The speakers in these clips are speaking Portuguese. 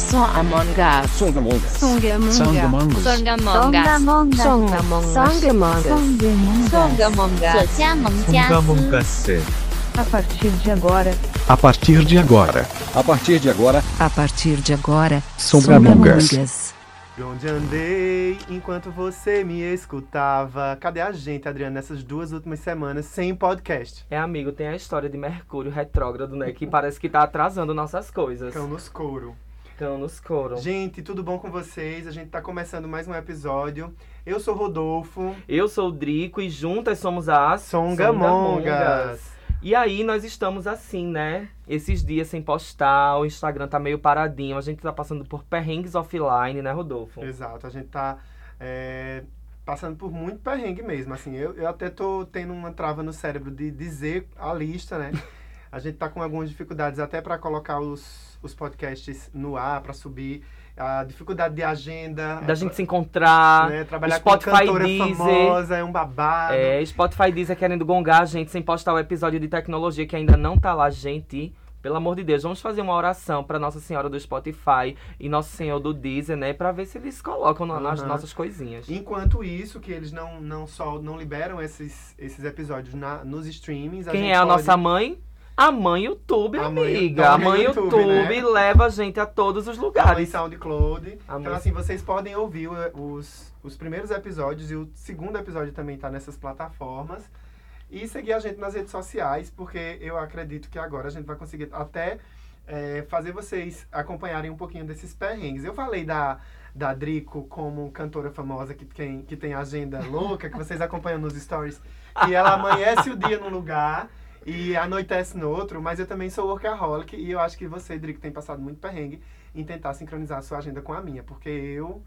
Songamonga. Songamonga. Songamonga. Songamonga. Songamonga. Songamonga. Songamonga. A partir de agora. A partir de agora. A partir de agora. A partir de agora. Songamongas. De onde andei enquanto você me escutava? Cadê a gente, Adriana, nessas duas últimas semanas sem podcast? É, amigo, tem a história de Mercúrio retrógrado, né? Que parece que tá atrasando nossas coisas. Cão nos couro. Cão nos couro. Gente, tudo bom com vocês? A gente tá começando mais um episódio. Eu sou Rodolfo. Eu sou o Drico e juntas somos as Songamongas. E aí nós estamos assim, né? Esses dias sem postar, o Instagram tá meio paradinho, a gente tá passando por perrengues offline, né, Rodolfo? Exato, a gente tá é, passando por muito perrengue mesmo. Assim, eu, eu até tô tendo uma trava no cérebro de dizer a lista, né? A gente tá com algumas dificuldades até para colocar os, os podcasts no ar, para subir. A dificuldade de agenda. Da gente se encontrar. né? Trabalhar Spotify, com cantora Deezer. famosa é um babado. É, Spotify Deezer querendo gongar a gente sem postar o episódio de tecnologia que ainda não tá lá, gente. Pelo amor de Deus, vamos fazer uma oração pra Nossa Senhora do Spotify e Nosso Senhor do Deezer, né? Pra ver se eles colocam na- nas nossas coisinhas. Enquanto isso, que eles não, não só não liberam esses, esses episódios na, nos streamings. Quem é a pode- nossa mãe? A mãe YouTube, A mãe- amiga. a mãe YouTube, YouTube, né? leva a gente a todos os A mãe lugares. SoundCloud. A Então, mãe- assim, vocês podem ouvir os, os primeiros episódios e o segundo episódio também tá nessas plataformas. E seguir a gente nas redes sociais, porque eu acredito que agora a gente vai conseguir até é, fazer vocês acompanharem um pouquinho desses perrengues. Eu falei da, da Drico como cantora famosa que tem, que tem agenda louca, que vocês acompanham nos stories, que ela amanhece o dia num lugar e anoitece no outro, mas eu também sou workaholic e eu acho que você, Drico, tem passado muito perrengue em tentar sincronizar a sua agenda com a minha, porque eu.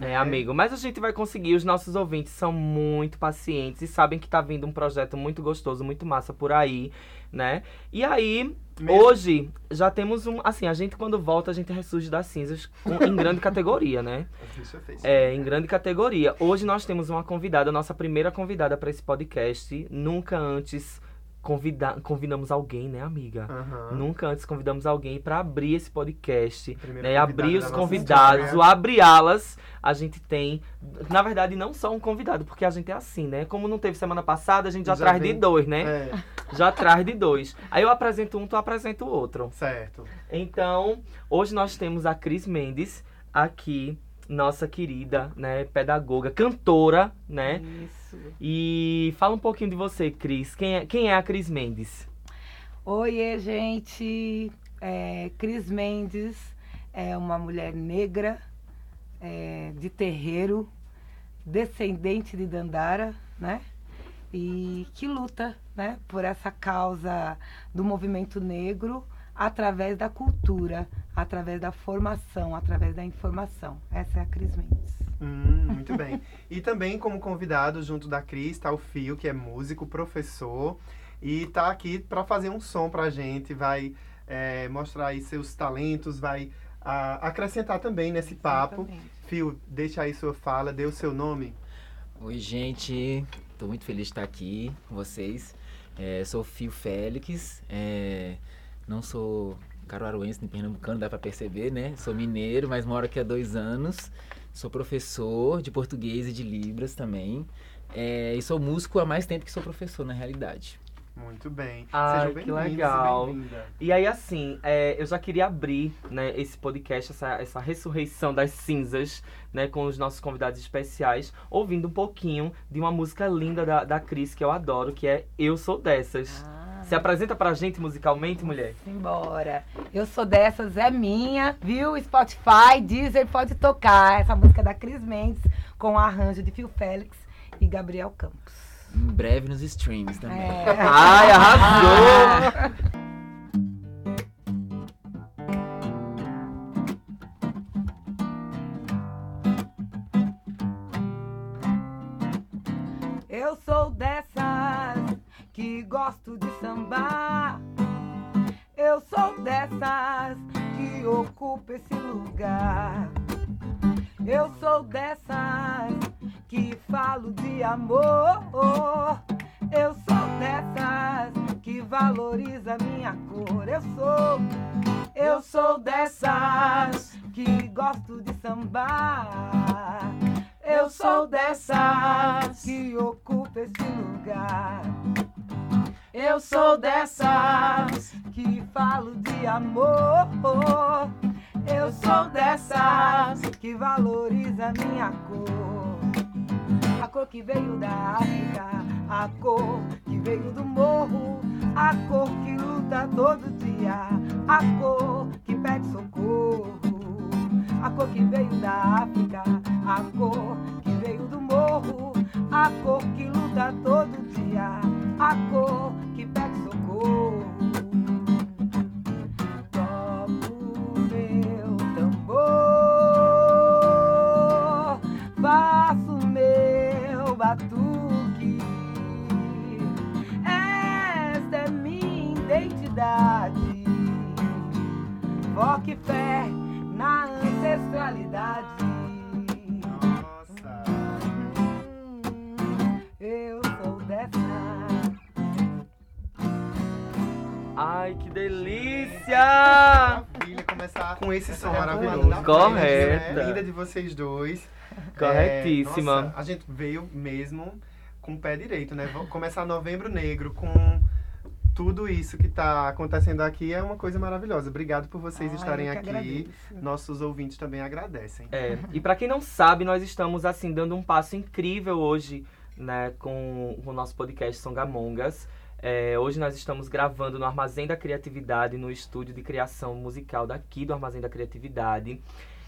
É, amigo, mas a gente vai conseguir. Os nossos ouvintes são muito pacientes e sabem que tá vindo um projeto muito gostoso, muito massa por aí, né? E aí, Mesmo- hoje, já temos um. Assim, a gente quando volta, a gente ressurge das cinzas em grande categoria, né? É, em grande categoria. Hoje nós temos uma convidada, nossa primeira convidada para esse podcast. Nunca antes convida convidamos alguém, né, amiga? Aham. Nunca antes convidamos alguém para abrir esse podcast, né? Abrir os convidados, história. o abrir alas, a gente tem, na verdade, não só um convidado, porque a gente é assim, né? Como não teve semana passada, a gente já, Já traz vem- de dois, né? É, Já traz de dois. Aí eu apresento um, tu apresenta o outro. certo. Então, hoje nós temos a Cris Mendes aqui, nossa querida, né, pedagoga, cantora, né? Isso. E fala um pouquinho de você, Cris. Quem é, quem é a Cris Mendes? Oiê, gente. É, Cris Mendes é uma mulher negra, é, de terreiro, descendente de Dandara, né? E que luta, né, por essa causa do movimento negro através da cultura, através da formação, através da informação. Essa é a Cris Mendes. Hum, muito bem. E também como convidado, junto da Cris, está o Fio, que é músico, professor, e tá aqui para fazer um som pra gente, vai é, mostrar aí seus talentos, vai ah, acrescentar também nesse papo. Exatamente. Fio, deixa aí sua fala, dê o seu nome. Oi, gente. Tô muito feliz de estar aqui com vocês. É, sou Fio Félix. é, não sou caruaruense nem pernambucano, dá pra perceber, né? Sou mineiro, mas moro aqui há dois anos. Sou professor de português e de libras também. É, e sou músico há mais tempo que sou professor, na realidade. Muito bem. Ai, Sejam que e legal. bem-vinda. E aí, assim, é, eu já queria abrir né, esse podcast, essa, essa ressurreição das cinzas, né, com os nossos convidados especiais, ouvindo um pouquinho de uma música linda da, da Cris, que eu adoro, que é Eu Sou Dessas. Ah. Se apresenta pra gente musicalmente, mulher? Simbora. Eu sou dessas, é minha, viu? Spotify, Deezer, pode tocar. Essa música é da Cris Mendes, com o arranjo de Phil Félix e Gabriel Campos. Em breve nos streams também. É. Ai, arrasou! Eu gosto de sambar. Eu sou dessas que ocupa esse lugar. Eu sou dessas que falo de amor. Eu sou dessas que valoriza minha cor. Eu sou, eu sou dessas que gosto de sambar. Eu sou dessas que ocupa esse lugar. Eu sou dessas que falo de amor. Eu sou dessas que valoriza minha cor. A cor que veio da África, a cor que veio do morro, a cor que luta todo dia, a cor que pede socorro. A cor que veio da África, a cor que veio do morro, a cor que luta todo dia, a cor que pede socorro. Toco meu tambor, faço meu batuque. Esta é minha identidade. Foque fé na ancestralidade. Delícia! Maravilha começar com esse som maravilhoso. Correta. Né? Linda de vocês dois. Corretíssima. É, nossa, a gente veio mesmo com o pé direito, né? Vamos começar novembro negro com tudo isso que está acontecendo aqui é uma coisa maravilhosa. Obrigado por vocês Ai, estarem aqui. agradeço. Nossos ouvintes também agradecem. É, e pra quem não sabe, nós estamos assim dando um passo incrível hoje, né, com o nosso podcast Songamongas. É, hoje nós estamos gravando no Armazém da Criatividade, no estúdio de criação musical daqui do Armazém da Criatividade.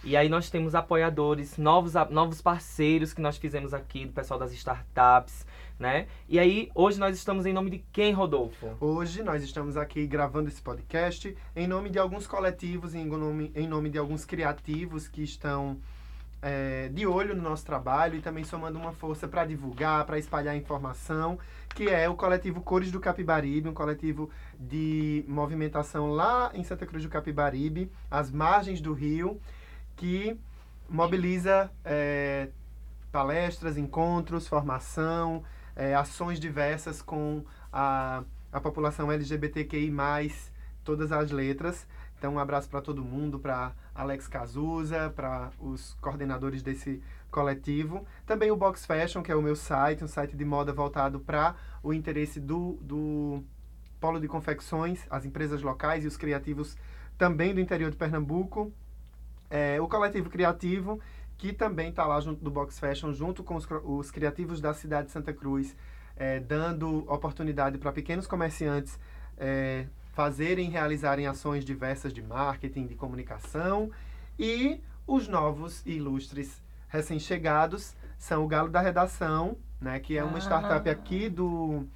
E aí nós temos apoiadores, novos, novos parceiros que nós fizemos aqui, do pessoal das startups, né? E aí, hoje nós estamos em nome de quem, Rodolfo? Hoje nós estamos aqui gravando esse podcast em nome de alguns coletivos, em nome, em nome de alguns criativos que estão é, de olho no nosso trabalho e também somando uma força para divulgar, para espalhar informação, que é o coletivo Cores do Capibaribe, um coletivo de movimentação lá em Santa Cruz do Capibaribe, às margens do rio, que mobiliza é, palestras, encontros, formação, é, ações diversas com a, a população LGBTQI+, todas as letras. Então, um abraço para todo mundo, para Alex Cazuza, para os coordenadores desse coletivo. Também o Box Fashion, que é o meu site, um site de moda voltado para o interesse do, do polo de confecções, as empresas locais e os criativos também do interior de Pernambuco. É, o coletivo criativo, que também está lá junto do Box Fashion, junto com os, os criativos da cidade de Santa Cruz, é, dando oportunidade para pequenos comerciantes é, fazerem e realizarem ações diversas de marketing, de comunicação. E os novos e ilustres recém-chegados são o Galo da Redação, né, que é uma Ah. startup aqui do,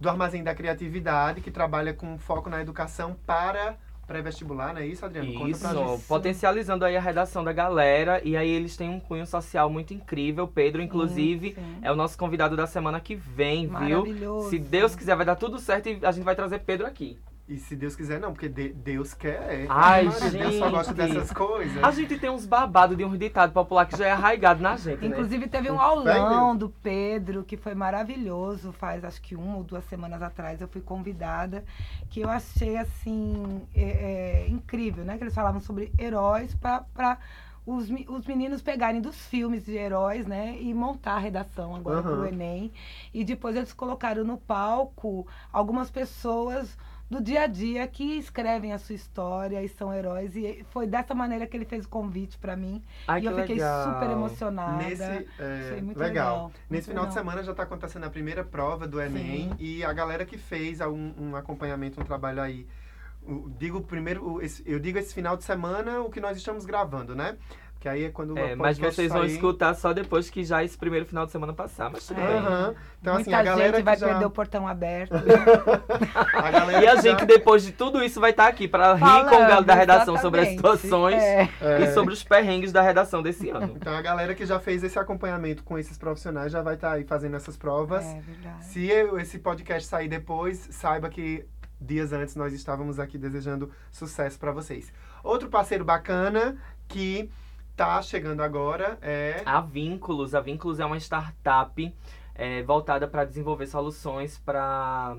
do Armazém da Criatividade, que trabalha com foco na educação para pré-vestibular, não é isso, Adriano? Conta pra gente. Isso, potencializando aí a redação da galera. E aí eles têm um cunho social muito incrível. Pedro, inclusive, Sim, sim. é o nosso convidado da semana que vem, viu? Maravilhoso. Se Deus quiser, vai dar tudo certo e a gente vai trazer Pedro aqui. E se Deus quiser, não, porque de- Deus quer. Ai, Mas Deus só gosta gente. dessas coisas. A gente tem uns babados de um ditado popular que já é arraigado na gente, né? Inclusive teve um aulão do Pedro que foi maravilhoso. Faz acho que uma ou duas semanas atrás eu fui convidada, que eu achei assim é, é, incrível, né? Que eles falavam sobre heróis para os, os meninos pegarem dos filmes de heróis, né? E montar a redação agora Aham. pro Enem. E depois eles colocaram no palco algumas pessoas do dia a dia que escrevem a sua história e são heróis. E foi dessa maneira que ele fez o convite para mim. Ai, e eu fiquei legal. super emocionada. Nesse, é, Achei muito legal. legal, Nesse muito final de legal. semana já está acontecendo a primeira prova do Enem Sim. e a galera que fez um, um acompanhamento, um trabalho aí. digo primeiro, eu digo esse final de semana o que nós estamos gravando, né? Que aí é quando o É, mas vocês vão sair. escutar só depois que já esse primeiro final de semana passar, mas tudo É. bem. Aham. Então, assim, Muita a galera gente vai já... perder o portão aberto. a E a gente, já- depois de tudo isso, vai estar aqui para rir com o galo da redação sobre as exatamente. situações É. E sobre os perrengues da redação desse ano. Então a galera que já fez esse acompanhamento com esses profissionais já vai estar aí fazendo essas provas. É verdade. Se eu- esse podcast sair depois, saiba que dias antes nós estávamos aqui desejando sucesso para vocês. Outro parceiro bacana que tá chegando agora é A Vínculos. A Vínculos é uma startup é, voltada para desenvolver soluções para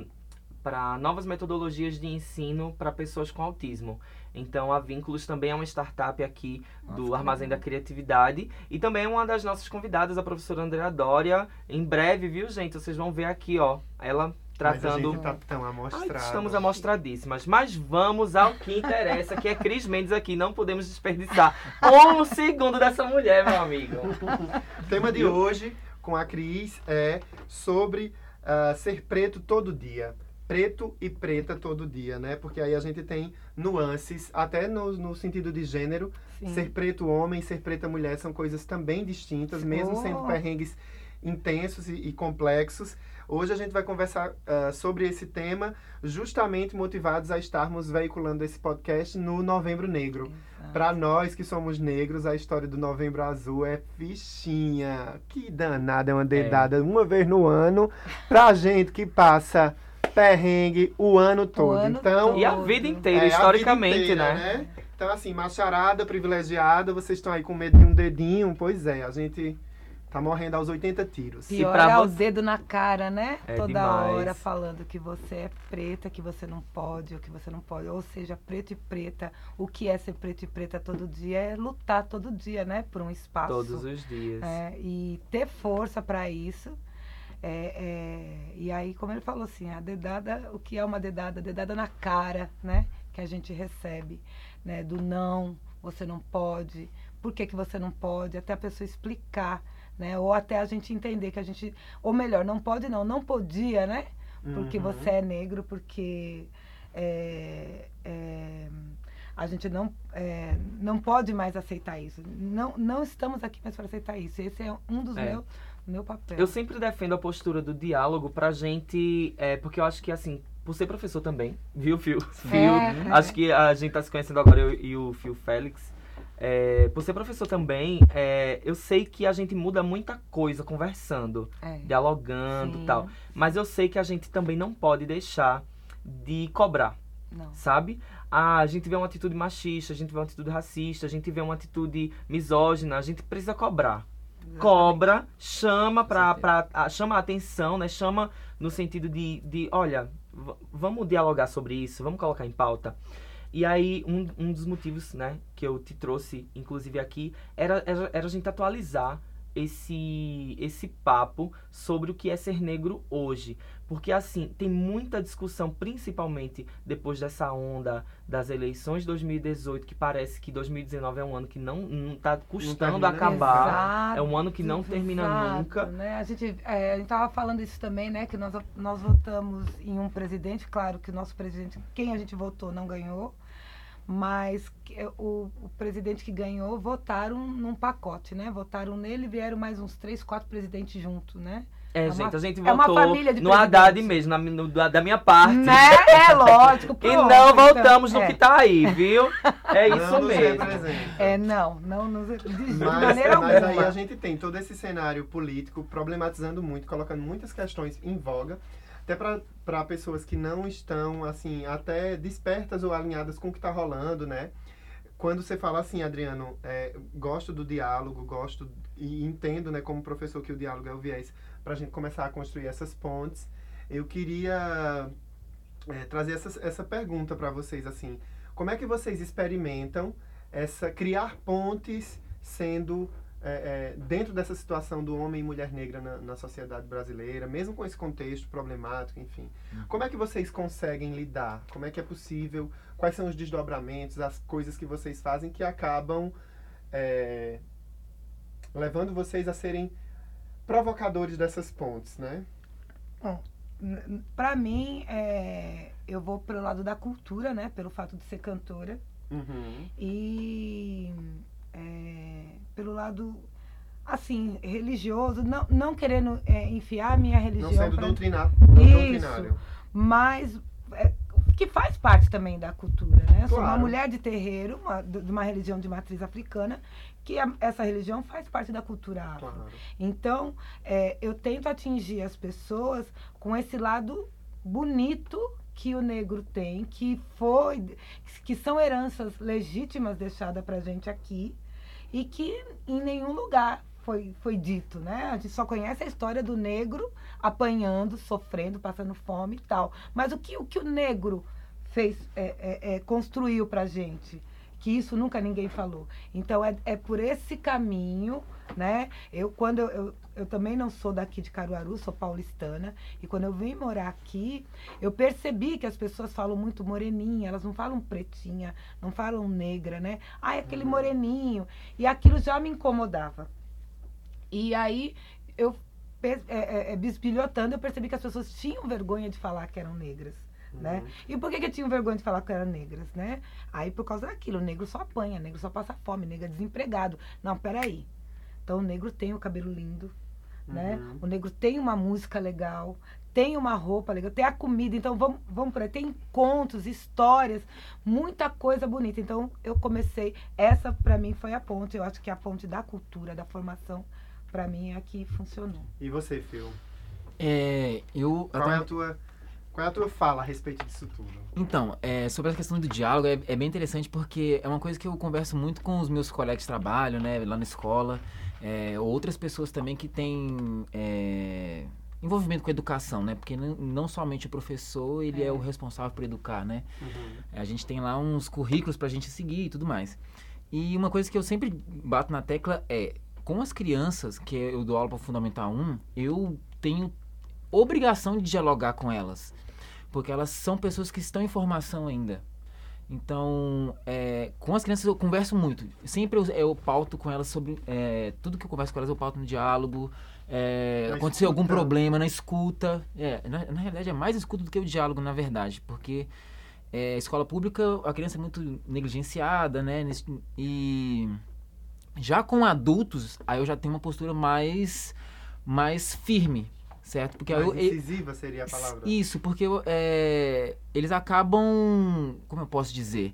para novas metodologias de ensino para pessoas com autismo. Então a Vínculos também é uma startup aqui do Nossa, Armazém da. Criatividade. E também é uma das nossas convidadas, a professora Andrea Dória. Em breve, viu, gente? Vocês vão ver aqui, ó. Ela Mas a tratando. gente tá tão Ai, amostrado. estamos amostradíssimas. Mas vamos ao que interessa, que é Cris Mendes aqui. Não podemos desperdiçar um segundo dessa mulher, meu amigo. O tema de hoje com a Cris é sobre ah, ser preto todo dia. Preto e preta todo dia, né? Porque aí a gente tem nuances, até no, no sentido de gênero. Sim. Ser preto homem, ser preta mulher são coisas também distintas, mesmo Oh. sendo perrengues intensos e, e complexos. Hoje a gente vai conversar ah, sobre esse tema, justamente motivados a estarmos veiculando esse podcast no Novembro Negro. Para nós que somos negros, a história do Novembro Azul é fichinha. Que danada, é uma dedada uma vez no ano. Pra gente que passa perrengue o ano todo. ano então, todo. E a vida inteira, é, historicamente, vida inteira, né? Então, assim, macharada, privilegiada, vocês estão aí com medo de um dedinho? Pois é, a gente tá morrendo aos 80 tiros. E Pior pra é o dedo na cara, né? É Toda demais. hora falando que você é preta, que você não pode, ou que você não pode. Ou seja, preto e preta. O que é ser preto e preta todo dia é lutar todo dia, né? Por um espaço. Todos os dias. É, e ter força para isso. É, é, e aí, como ele falou assim, a dedada, o que é uma dedada? Dedada na cara, né? Que a gente recebe, né? Do não, você não pode, por que, que você não pode, até a pessoa explicar, né? Ou até a gente entender que a gente, ou melhor, não pode não, não podia, né? Porque Uhum. você é negro, porque é, é, a gente não, é, não pode mais aceitar isso. Não, não estamos aqui mais para aceitar isso. Esse é um dos É. meus meu papel. Eu sempre defendo a postura do diálogo pra gente. É, porque eu acho que, assim, por ser professor também, viu, Fio? Fio É. Acho que a gente tá se conhecendo agora, eu e o Fio Félix. É, por ser professor também, é, eu sei que a gente muda muita coisa conversando, É. dialogando Sim. e tal. Mas eu sei que a gente também não pode deixar de cobrar Não. sabe? Ah, a gente vê uma atitude machista, a gente vê uma atitude racista, a gente vê uma atitude misógina, a gente precisa cobrar. Cobra, chama pra, pra, a- chama a atenção, né? Chama no sentido de, de olha, vamos dialogar sobre isso, vamos colocar em pauta. E aí, um, um dos motivos, né, que eu te trouxe, inclusive aqui, era, era, era a gente atualizar esse, esse papo sobre o que é ser negro hoje. Porque, assim, tem muita discussão, principalmente depois dessa onda das eleições de 2018, que parece que 2019 é um ano que não, não tá custando termina acabar. Exato, É um ano que não termina exato, nunca. Né? A gente é, a gente tava falando isso também, né? Que nós, nós votamos em um presidente, claro que o nosso presidente, quem a gente votou não ganhou, mas é, o, o presidente que ganhou votaram num pacote, né? Votaram nele e vieram mais uns três, quatro presidentes juntos, né? É, É uma- gente, a gente é uma votou família de no Haddad mesmo, na, no- da, da minha parte. Né? É lógico. E pronto, não voltamos então, no é. que tá aí, viu? É Não isso nos mesmo. É, não, não, não de de Mas, maneira mas aí alguma. a gente tem todo esse cenário político problematizando muito, colocando muitas questões em voga, até para pessoas que não estão, assim, até despertas ou alinhadas com o que está rolando, né? Quando você fala assim, Adriano, é, gosto do diálogo, gosto e entendo, né, como professor, que o diálogo é o viés para a gente começar a construir essas pontes, eu queria é, trazer essa, essa pergunta para vocês, assim, como é que vocês experimentam essa criar pontes sendo é, é, dentro dessa situação do homem e mulher negra na, na sociedade brasileira, mesmo com esse contexto problemático, enfim. Como é que vocês conseguem lidar? Como é que é possível? Quais são os desdobramentos, as coisas que vocês fazem que acabam é, levando vocês a serem provocadores dessas pontes, né? Para mim, é, eu vou pelo lado da cultura, né? Pelo fato de ser cantora. Uhum. E é, pelo lado, assim, religioso, não, não querendo é, enfiar a minha Não religião, sendo pra- doutrina, Isso. doutrinário. mas é, que faz parte também da cultura, né? Eu sou uma Claro. mulher de terreiro, uma- de uma religião de matriz africana, que a- essa religião faz parte da cultura afro. Claro. Então, é, eu tento atingir as pessoas com esse lado bonito que o negro tem, que foi, que são heranças legítimas deixadas pra gente aqui e que em nenhum lugar foi, foi dito, né? A gente só conhece a história do negro apanhando, sofrendo, passando fome e tal. Mas o que o, que o negro fez, é, é, é, construiu pra gente. Que isso nunca ninguém falou. Então é, é por esse caminho, né? Eu, quando eu, eu, eu também não sou daqui de Caruaru, sou paulistana. E quando eu vim morar aqui, eu percebi que as pessoas falam muito moreninha, elas não falam pretinha, não falam negra, né? Ah, é aquele moreninho. E aquilo já me incomodava. E aí eu é, é, é, bisbilhotando, eu percebi que as pessoas tinham vergonha de falar que eram negras. Né? E por que, que tinham vergonha de falar que eram negras, né? Aí por causa daquilo, o negro só apanha, o negro só passa fome, o negro é desempregado. Não, peraí. Então o negro tem o cabelo lindo, né? Uhum. O negro tem uma música legal, tem uma roupa legal, tem a comida. Então vamos, vamos por aí. Tem contos, histórias, muita coisa bonita. Então eu comecei, essa pra mim foi a ponte. Eu acho que a ponte da cultura, da formação, pra mim é a que funcionou. E você, Phil? É, eu. Qual é a tua, qual é a tua fala a respeito disso tudo? Então, é, sobre a questão do diálogo, é, é bem interessante porque é uma coisa que eu converso muito com os meus colegas de trabalho, né, lá na escola, é, outras pessoas também que têm é, envolvimento com a educação, né, porque não, não somente o professor, ele é. o responsável por educar, né, a gente tem lá uns currículos pra gente seguir e tudo mais. E uma coisa que eu sempre bato na tecla é, com as crianças, que eu dou aula para Fundamental 1, eu tenho obrigação de dialogar com elas. Porque elas são pessoas que estão em formação ainda. Então, é, com as crianças eu converso muito. Sempre eu, eu pauto com elas sobre. é, tudo que eu converso com elas eu pauto no diálogo. É, aconteceu algum problema na escuta. É, na, na realidade é mais escuta do que o diálogo, na verdade. Porque é, escola pública, a criança é muito negligenciada, né? E já com adultos, aí eu já tenho uma postura mais, mais firme, certo? Porque Mais eu, eu- incisiva seria a palavra. isso, porque eu, é, eles acabam. Como eu posso dizer?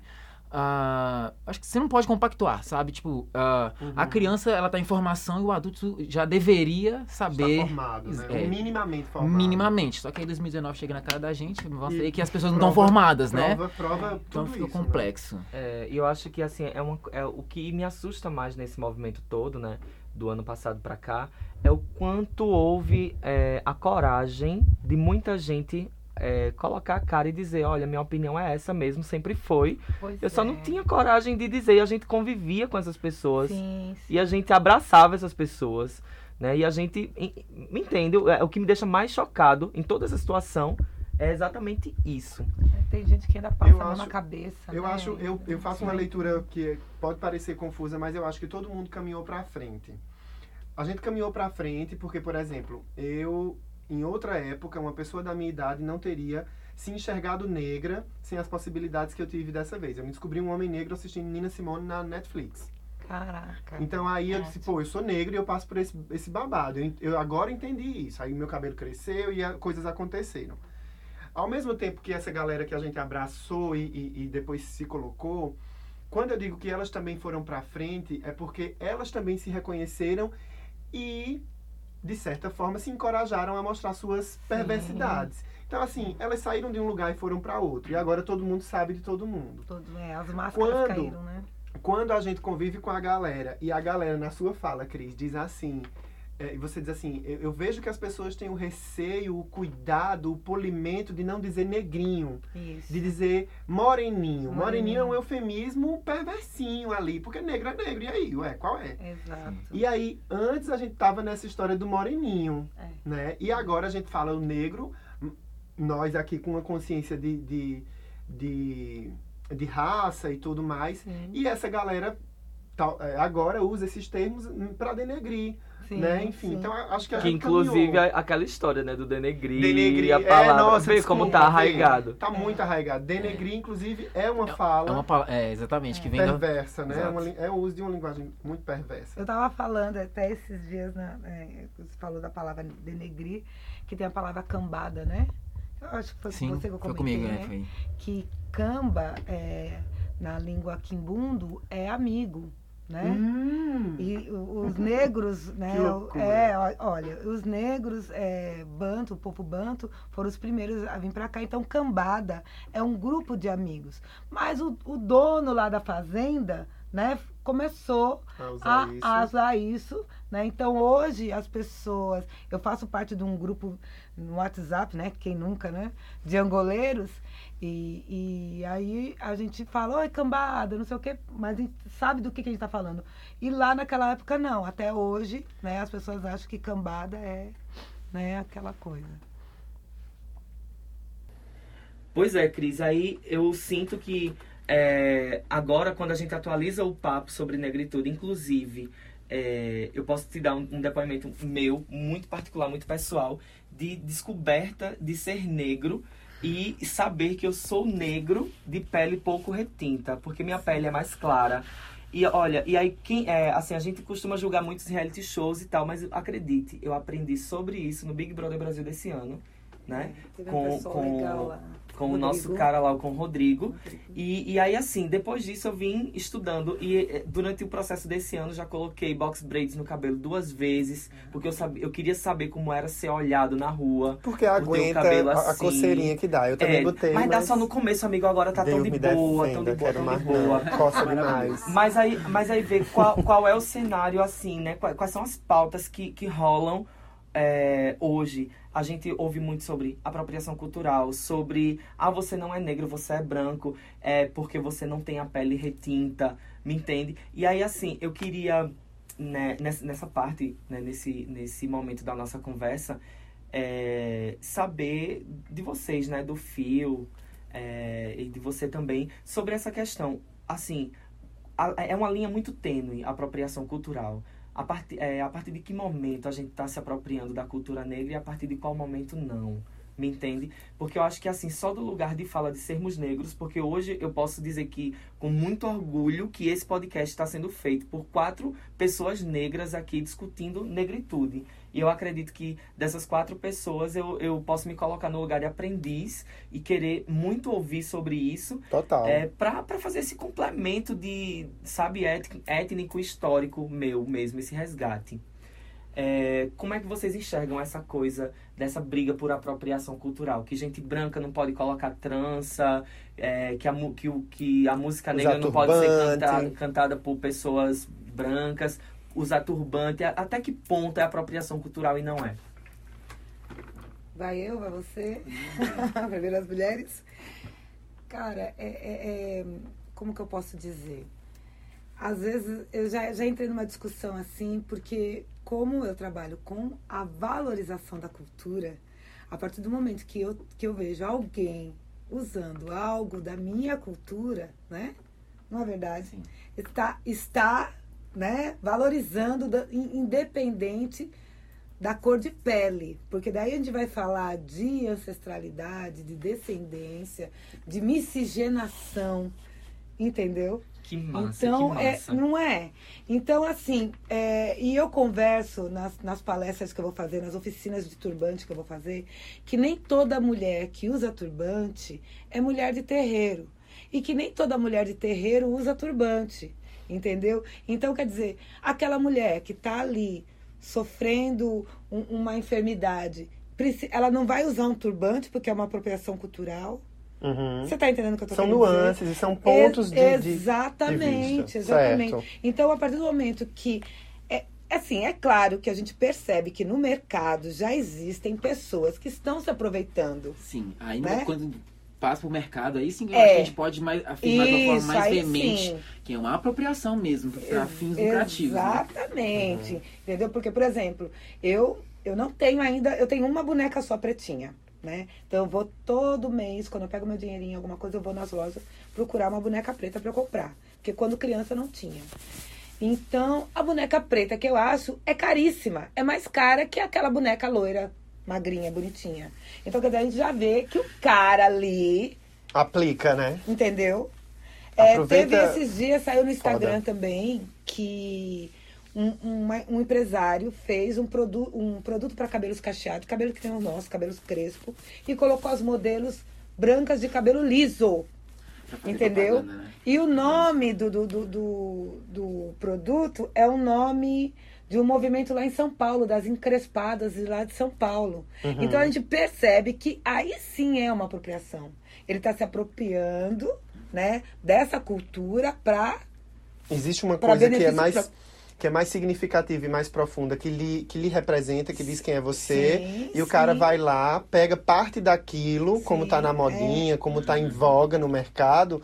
Ah, acho que você não pode compactuar, sabe? Tipo, a Uhum. criança ela tá em formação e o adulto já deveria Está saber. formado, né? É. Minimamente formado. Minimamente. Só que aí 2019 chega na cara da gente, E aí que as pessoas não prova- estão formadas, né? Prova, prova Então tudo fica isso, né? complexo. É, e eu acho que assim é, uma, é o que me assusta mais nesse movimento todo, né, do ano passado pra cá, é o quanto houve é, a coragem de muita gente é, colocar a cara e dizer, olha, minha opinião é essa mesmo, sempre foi. Pois Eu só não é. tinha coragem de dizer, e a gente convivia com essas pessoas Sim, sim. e a gente abraçava essas pessoas, né? E a gente en- me entende, é, o que me deixa mais chocado em toda essa situação é exatamente isso. Tem gente que ainda passa Eu a mão na acho- cabeça. Eu né? acho, eu, eu faço uma leitura que pode parecer confusa, mas eu acho que todo mundo caminhou pra frente. A gente caminhou pra frente porque, por exemplo, eu em outra época, uma pessoa da minha idade não teria se enxergado negra sem as possibilidades que eu tive dessa vez. Eu me descobri um homem negro assistindo Nina Simone na Netflix. Caraca. Então aí eu disse, pô, eu sou negro e eu passo por esse, esse babado. Eu, eu agora entendi isso. Aí meu cabelo cresceu e a- coisas aconteceram. Ao mesmo tempo que essa galera que a gente abraçou e, e- e depois se colocou, quando eu digo que elas também foram pra frente, é porque elas também se reconheceram e, de certa forma, se encorajaram a mostrar suas perversidades. Então, assim, elas saíram de um lugar e foram pra outro. E agora todo mundo sabe de todo mundo. Todo, é, as máscaras Quando? caíram, né? Quando a gente convive com a galera e a galera, na sua fala, Cris, diz assim. É, E você diz assim, eu, eu vejo que as pessoas têm o receio, o cuidado, o polimento de não dizer negrinho, Isso. de dizer moreninho. Moreninho, Moreninho. é um eufemismo perversinho ali, porque negro é negro. E aí, ué, qual é? Exato. E aí, antes a gente tava nessa história do moreninho, É. né? E agora a gente fala o negro, nós aqui com uma consciência de, de, de, de raça e tudo mais. Sim, E essa galera é, agora usa esses termos para denegrir, sim, né? Enfim, sim. então acho que a Que inclusive caminhou. aquela história, né, do denegrir, Denegrir, a palavra, é, nossa, vê como desculpa, tá vê. arraigado. Tá muito arraigado. Denegrir, inclusive, é uma fala É uma palavra. É, exatamente, que vem da. perversa, né? É, uma é o uso de uma linguagem muito perversa. Eu tava falando até esses dias, né, é, você falou da palavra denegrir, que tem a palavra cambada, né? Eu acho que foi Sim, com você que eu foi comentei, comigo, né? né? Foi. Que camba, é, na língua quimbundo, é amigo, né? Hum, E os negros, né? É, olha, os negros, é, banto, o povo banto, foram os primeiros a vir pra cá. Então, cambada é um grupo de amigos. Mas o, o dono lá da fazenda, né? começou A usar a, isso. a usar isso, né? Então hoje as pessoas, eu faço parte de um grupo no WhatsApp, né? Quem nunca, né? De angoleiros e, e aí a gente fala, oi cambada, não sei o quê, mas a gente sabe do que, que a gente está falando. E lá naquela época não, até hoje, né? As pessoas acham que cambada é, né? Aquela coisa. Pois é, Cris, aí eu sinto que é, agora, quando a gente atualiza o papo sobre negritude, inclusive, é, eu posso te dar um, um depoimento meu, muito particular, muito pessoal, de descoberta de ser negro e saber que eu sou negro de pele pouco retinta, porque minha pele é mais clara. E olha, e aí quem é, assim, a gente costuma julgar muitos reality shows e tal, mas acredite, eu aprendi sobre isso no Big Brother Brasil desse ano, né? Teve Com- um pessoal com- legal lá. Com o nosso Rodrigo. cara lá, com o Rodrigo. E, e aí, assim, depois disso eu vim estudando. E eh, durante o processo desse ano já coloquei box braids no cabelo duas vezes. Porque eu, sabia, eu queria saber como era ser olhado na rua. Porque o aguenta cabelo a, a assim. coceirinha que dá. Eu também É, botei, mas, mas... dá só no começo, amigo. Agora tá tão Deus de me boa, tão de defenda, boa, tão de boa. Coça demais. Mas aí, mas aí ver qual, qual é o cenário, assim, né? Quais, quais são as pautas que, que rolam é, hoje. A gente ouve muito sobre apropriação cultural, sobre ah, você não é negro, você é branco, é porque você não tem a pele retinta, me entende? E aí, assim, eu queria, né, nessa, nessa parte, né, nesse, nesse momento da nossa conversa, é, saber de vocês, né, do fio é, e de você também, sobre essa questão. Assim, a- é uma linha muito tênue apropriação cultural. A partir, é, a partir de que momento a gente está se apropriando da cultura negra e a partir de qual momento não? Me entende? Porque eu acho que assim, só do lugar de fala de sermos negros, porque hoje eu posso dizer que, com muito orgulho, que esse podcast está sendo feito por quatro pessoas negras aqui discutindo negritude. E eu acredito que dessas quatro pessoas eu, eu posso me colocar no lugar de aprendiz e querer muito ouvir sobre isso Total. é, pra, pra fazer esse complemento de, sabe, étnico, histórico meu mesmo, esse resgate. É, como é que vocês enxergam essa coisa dessa briga por apropriação cultural? Que gente branca não pode colocar trança, é, que, a, que, que a música Usar negra não pode ser cantada, cantada por pessoas brancas, usar turbante. Até que ponto é apropriação cultural e não é? Vai eu, vai você. Primeiro as mulheres. Cara, é, é- é- Como que eu posso dizer? Às vezes eu já, já entrei numa discussão assim, porque como eu trabalho com a valorização da cultura, a partir do momento que eu, que eu vejo alguém usando algo da minha cultura, né? Não é verdade? Sim. Está, está né, valorizando, da- in- independente da cor de pele, porque daí a gente vai falar de ancestralidade, de descendência, de miscigenação, entendeu? Que massa, então, que é, massa. não é? Então, assim, é, e eu converso nas, nas palestras que eu vou fazer, nas oficinas de turbante que eu vou fazer, que nem toda mulher que usa turbante é mulher de terreiro. E que nem toda mulher de terreiro usa turbante, entendeu? Então, quer dizer, aquela mulher que está ali sofrendo um- uma enfermidade, ela não vai usar um turbante porque é uma apropriação cultural. Uhum. Você está entendendo o que eu tô São querendo dizer? nuances e são pontos de, Ex- de, Exatamente, de vista. exatamente. Certo. Então, a partir do momento que. É, assim, é claro que a gente percebe que no mercado já existem pessoas que estão se aproveitando. Sim, ainda Né? quando passa pro mercado, aí sim É. acho que a gente pode mais, afirmar de uma forma mais veemente que é uma apropriação mesmo, para fins lucrativos. Né? Exatamente. Entendeu? Porque, por exemplo, eu, eu não tenho ainda. Eu tenho uma boneca só pretinha. Né? Então eu vou todo mês, quando eu pego meu dinheirinho, alguma coisa, eu vou nas lojas procurar uma boneca preta para eu comprar. Porque quando criança não tinha. Então, a boneca preta que eu acho é caríssima. É mais cara que aquela boneca loira, magrinha, bonitinha. Então, quer dizer, a gente já vê que o cara ali Aplica, né? Entendeu? É, Aproveita- teve esses dias, saiu no Instagram Foda. também, que um, uma- um empresário fez um, produ um produto para cabelos cacheados, cabelo que tem o nosso, cabelos crespo, e colocou as modelos brancas de cabelo liso. Entendeu? né? E o nome do, do, do, do, do produto é o nome de um movimento lá em São Paulo, das encrespadas de lá de São Paulo. Uhum. Então a gente percebe que aí sim é uma apropriação. Ele está se apropriando né, dessa cultura para existe uma Pra coisa que é mais próprio. que é mais significativa e mais profunda, que lhe, que lhe representa, que diz quem é você. Sim, e o cara sim. vai lá, pega parte daquilo, como tá na é. modinha, como tá em voga no mercado,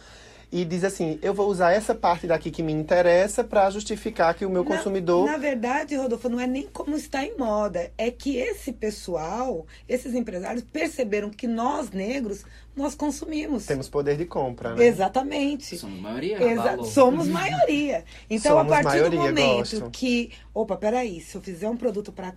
e diz assim: eu vou usar essa parte daqui que me interessa para justificar que o meu Na- consumidor. Na, verdade, Rodolfo, não é nem como está em moda. É que esse pessoal, esses empresários, perceberam que nós, negros, nós consumimos. Temos poder de compra, né? Exatamente. Somos maioria. Exa- valor. somos maioria. Então, Somos a partir do maioria, momento gosto. que. Opa, peraí, se eu fizer um produto pra,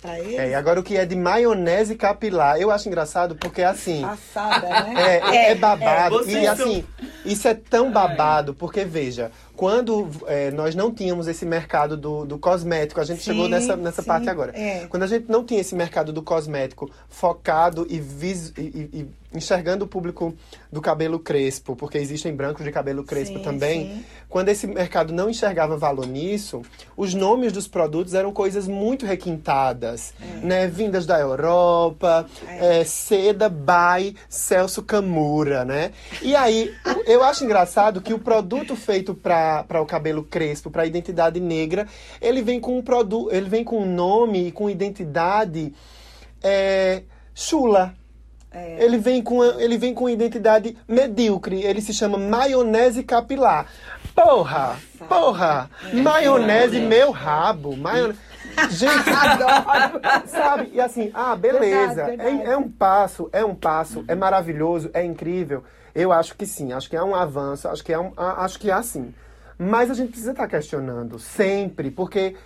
pra eles, É, e agora o que é de maionese capilar, eu acho engraçado porque assim. assada, né? É, é, babado. Vocês e são- assim, isso é tão babado, porque veja, quando é, nós não tínhamos esse mercado do, do cosmético, a gente Sim, chegou nessa, nessa sim, parte agora. é. Quando a gente não tinha esse mercado do cosmético focado e, vis, e- e enxergando o público do cabelo crespo, porque existem brancos de cabelo crespo Sim, também, sim. quando esse mercado não enxergava valor nisso, os nomes dos produtos eram coisas muito requintadas, né? Vindas da Europa, é, seda by Celso Camura, né? E aí, eu acho engraçado que o produto feito para o cabelo crespo, para a identidade negra, ele vem com um produto, ele vem com um nome e com identidade é. Ele vem com ele vem com identidade medíocre. Ele se chama maionese capilar. Porra! Porra! Maionese meu rabo. Maionese. Gente, adoro! Sabe? E assim, ah, beleza. Verdade, verdade. É, é um passo, é um passo, é maravilhoso, é incrível. Eu acho que sim, acho que é um avanço, acho que é um, acho que é assim. Mas a gente precisa estar questionando sempre, porque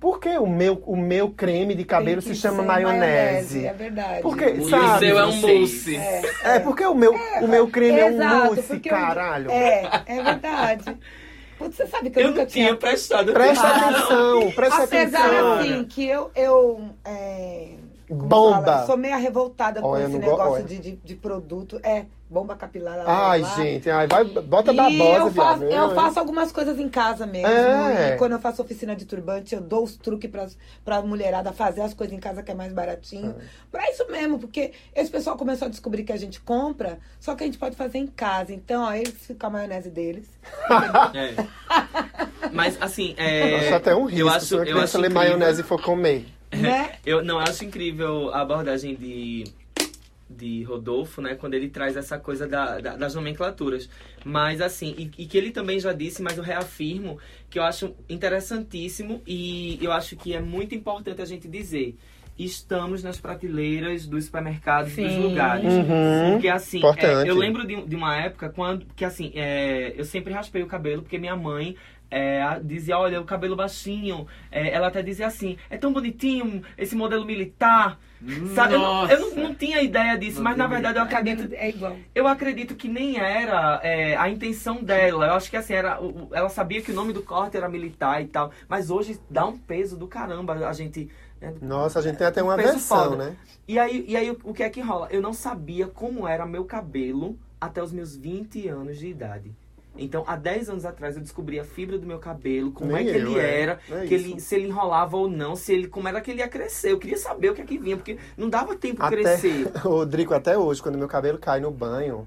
por que o meu, o meu creme de cabelo se chama ser maionese? É verdade. Porque, o sabe? seu é um mousse. É, porque o meu, o meu creme é Exato, um mousse, porque eu- caralho. É, é verdade. Putz, você sabe que eu, Eu nunca não tinha prestado Presta atenção. atenção, presta Apesar atenção. assim que eu, eu é, Bomba. fala, sou meio revoltada com Olha, esse não negócio de, de, de produto. É, bomba capilar. lá, Ai, lá. gente, ai, vai, bota E babosa, eu faço, viado. eu faço algumas coisas em casa mesmo. É. E quando eu faço oficina de turbante, eu dou os truques pra, pra mulherada fazer as coisas em casa que é mais baratinho. Pra isso mesmo, porque esse pessoal começou a descobrir que a gente compra, só que a gente pode fazer em casa. Então, ó, eles ficam a maionese deles. É. Mas assim, é. Acho até um risco Eu se acho, uma eu criança acho ler incrível- maionese e for comer. né? Eu não eu acho incrível a abordagem de, de Rodolfo, né? Quando ele traz essa coisa da, da- das nomenclaturas. Mas assim, e, e que ele também já disse, mas eu reafirmo, que eu acho interessantíssimo e eu acho que é muito importante a gente dizer. Estamos nas prateleiras dos supermercados dos lugares. Uhum. Porque assim, é, eu lembro de, de uma época quando que assim, é, eu sempre raspei o cabelo porque minha mãe é, a- dizia, olha, o cabelo baixinho. É, ela até dizia assim, é tão bonitinho esse modelo militar. Sabe? Eu, não, eu não, não tinha ideia disso, mas na verdade eu acredito, É igual. eu acredito que nem era é, a intenção dela. Eu acho que assim, era, ela sabia que o nome do corte era militar e tal. Mas hoje dá um peso do caramba a gente. né, Nossa, a gente tem até uma versão, foda. né? e aí, e aí o- o que é que rola? Eu não sabia como era meu cabelo até os meus 20 anos de idade. Então, há 10 anos atrás, eu descobri a fibra do meu cabelo, como Nem é que eu, ele é. era, É que isso. ele, se ele enrolava ou não, se ele, como era que ele ia crescer. Eu queria saber o que é que vinha, porque não dava tempo de Até, crescer. Rodrigo, até hoje, quando meu cabelo cai no banho,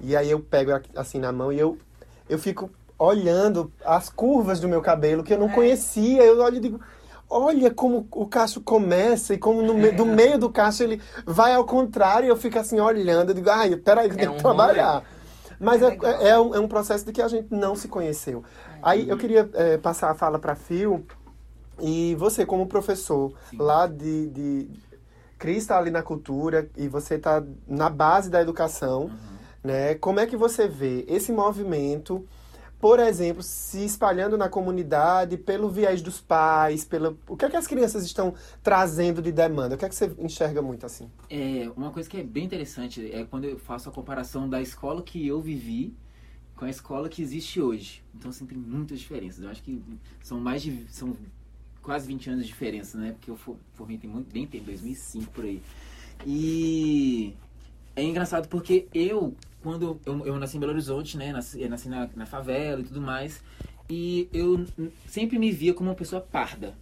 e aí eu pego assim na mão e eu, eu fico olhando as curvas do meu cabelo que eu não conhecia. Eu olho e digo, olha como o cacho começa e como no me- do meio do cacho ele vai ao contrário. E eu fico assim olhando, eu digo, ai, peraí, eu É tenho um que trabalhar. Mas é, é, é um, é um processo de que a gente não se conheceu. Aí eu queria é, passar a fala para Phil. E você, como professor lá de, de. Cris está ali na cultura e você está na base da educação, né? Como é que você vê esse movimento, por exemplo, se espalhando na comunidade pelo viés dos pais, pelo o que é que as crianças estão trazendo de demanda? O que é que você enxerga muito assim? É, uma coisa que é bem interessante é quando eu faço a comparação da escola que eu vivi com a escola que existe hoje. Então, assim, tem muitas diferenças. Eu acho que são mais de... São quase 20 anos de diferença, né? Porque eu for- formei tem muito bem tempo, 2005 por aí. E é engraçado porque eu, quando eu, eu nasci em Belo Horizonte, né? Nasci, eu nasci na, na favela e tudo mais. E eu sempre me via como uma pessoa parda.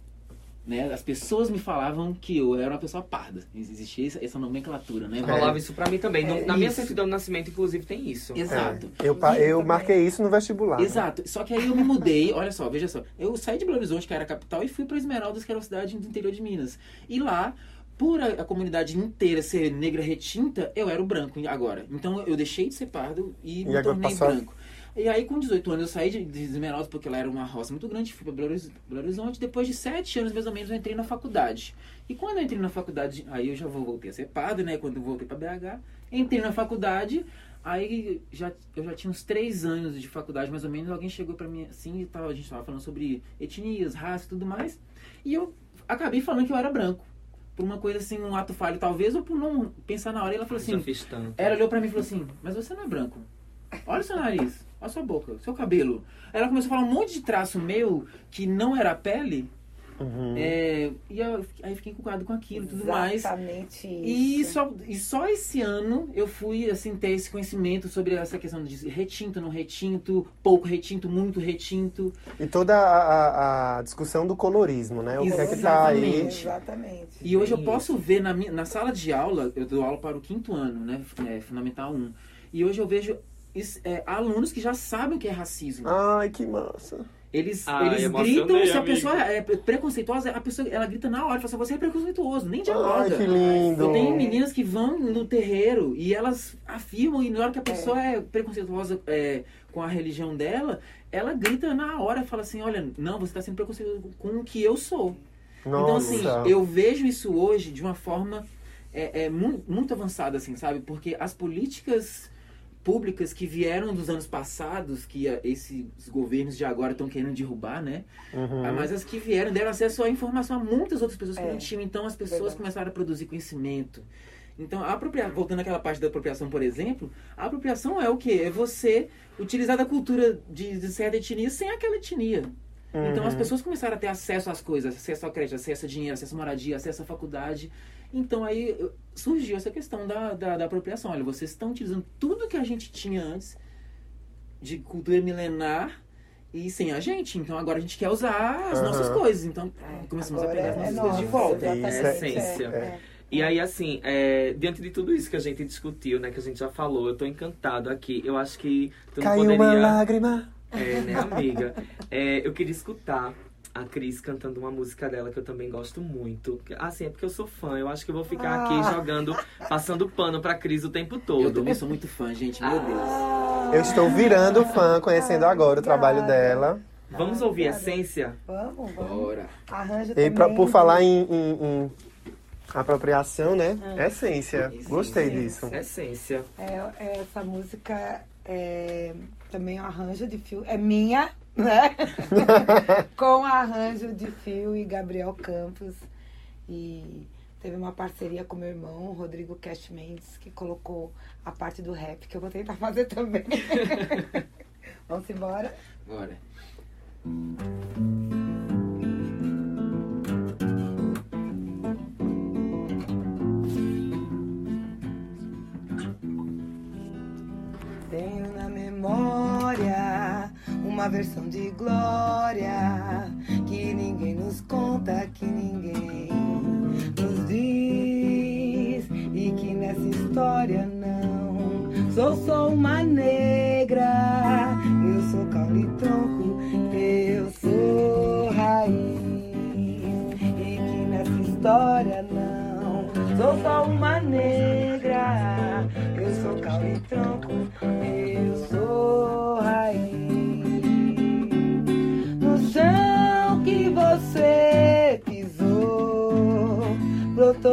né? As pessoas me falavam que eu era uma pessoa parda. Existia essa, essa nomenclatura, né? Rolava isso pra mim também. No- É, na minha certidão de nascimento, inclusive, tem isso. Exato. É, eu, E- eu marquei isso no vestibular. né? Exato. Só que aí eu me mudei, olha só, veja só. Eu saí de Belo Horizonte, que era a capital, e fui para Esmeraldas, que era uma cidade do interior de Minas. E lá, por a, comunidade inteira ser negra retinta, eu era o branco agora. Então eu deixei de ser pardo e, me agora tornei branco. E aí, com 18 anos, eu saí de, de Esmeraldas, porque lá era uma roça muito grande, fui para Belo Horiz- Belo Horizonte. Depois de sete anos, mais ou menos, eu entrei na faculdade. E quando eu entrei na faculdade, aí eu já voltei a ser pardo, né? Quando eu voltei para BH, entrei na faculdade, aí já, eu já tinha uns três anos de faculdade, mais ou menos, alguém chegou para mim assim, e tava, a gente tava falando sobre etnias, raça e tudo mais, e eu acabei falando que eu era branco. Por uma coisa assim, um ato falho, talvez, ou por não pensar na hora. E ela falou assim, ela olhou pra mim e falou assim: Mas você não é branco. Olha o seu nariz, olha a sua boca, seu cabelo. Ela começou a falar um monte de traço meu que não era pele. Uhum. é, e eu, aí fiquei encucado com aquilo e tudo mais. Exatamente E isso. só, e só esse ano eu fui assim, ter esse conhecimento sobre essa questão de retinto, não retinto, pouco retinto, muito retinto. E toda a, a- a discussão do colorismo, né? O que é que tá aí. Exatamente. Exatamente. E hoje eu posso ver na, minha, na sala de aula, eu dou aula para o quinto ano, né? É, Fundamental 1. E hoje eu vejo is- é, alunos que já sabem o que é racismo. Ai, que massa. Eles, Ai, eles gritam, se a amigo. pessoa é preconceituosa, a pessoa ela grita na hora, fala assim, você é preconceituoso, nem dialoga. Ai, que lindo. Eu tenho meninas que vão no terreiro e elas afirmam, e na hora que a pessoa é, preconceituosa é, com a religião dela, ela grita na hora, fala assim, olha, não, você está sendo preconceituoso com o que eu sou. Então, Nossa. assim, eu vejo isso hoje de uma forma é, é, mu- muito avançada, assim, sabe? Porque as políticas públicas que vieram dos anos passados, que esses governos de agora estão querendo derrubar, né? Uhum. Ah, Mas as que vieram deram acesso à informação a muitas outras pessoas que É. não tinham. Então as pessoas Verdade. começaram a produzir conhecimento. Então, a apropria... voltando àquela parte da apropriação, por exemplo, a apropriação é o quê? É você utilizar da cultura de, de certa etnia sem aquela etnia. Então as Uhum. pessoas começaram a ter acesso às coisas, acesso ao crédito, acesso a dinheiro, acesso à moradia, acesso à faculdade. Então aí surgiu essa questão da, da, da apropriação. Olha, vocês estão utilizando tudo que a gente tinha antes de cultura milenar e sem a gente. Então agora a gente quer usar as Aham. nossas coisas. Então começamos a pegar as é nossas coisas de nosso, volta. É a essência. é. E aí, assim, é, diante de tudo isso que a gente discutiu, né, que a gente já falou, eu tô encantado aqui. Eu acho que tu não Caiu uma poderia... lágrima. É, né, amiga? É, eu queria escutar a Cris cantando uma música dela que eu também gosto muito. Assim, é porque eu sou fã. Eu acho que eu vou ficar aqui Ah. jogando, passando pano pra Cris o tempo Eu todo. também sou muito fã, gente. Meu Deus. Ah, Eu estou virando fã, conhecendo agora o trabalho dela. Vamos ouvir a essência? Vamos, vamos. Bora. Arranja E também. pra- por falar em, em- em apropriação, né? Essência. Gostei disso. Essência. É, é, essa música é também um arranjo de fio. É minha, né? Com arranjo de fio e Gabriel Campos. E teve uma parceria com meu irmão, Rodrigo Cash Mendes, que colocou a parte do rap, que eu vou tentar fazer também. Vamos embora? Bora. Uma versão de glória que ninguém nos conta, que ninguém nos diz e que nessa história não sou só uma negra. Eu sou caule e tronco, eu sou raiz e que nessa história não sou só uma negra. Eu sou caule e tronco,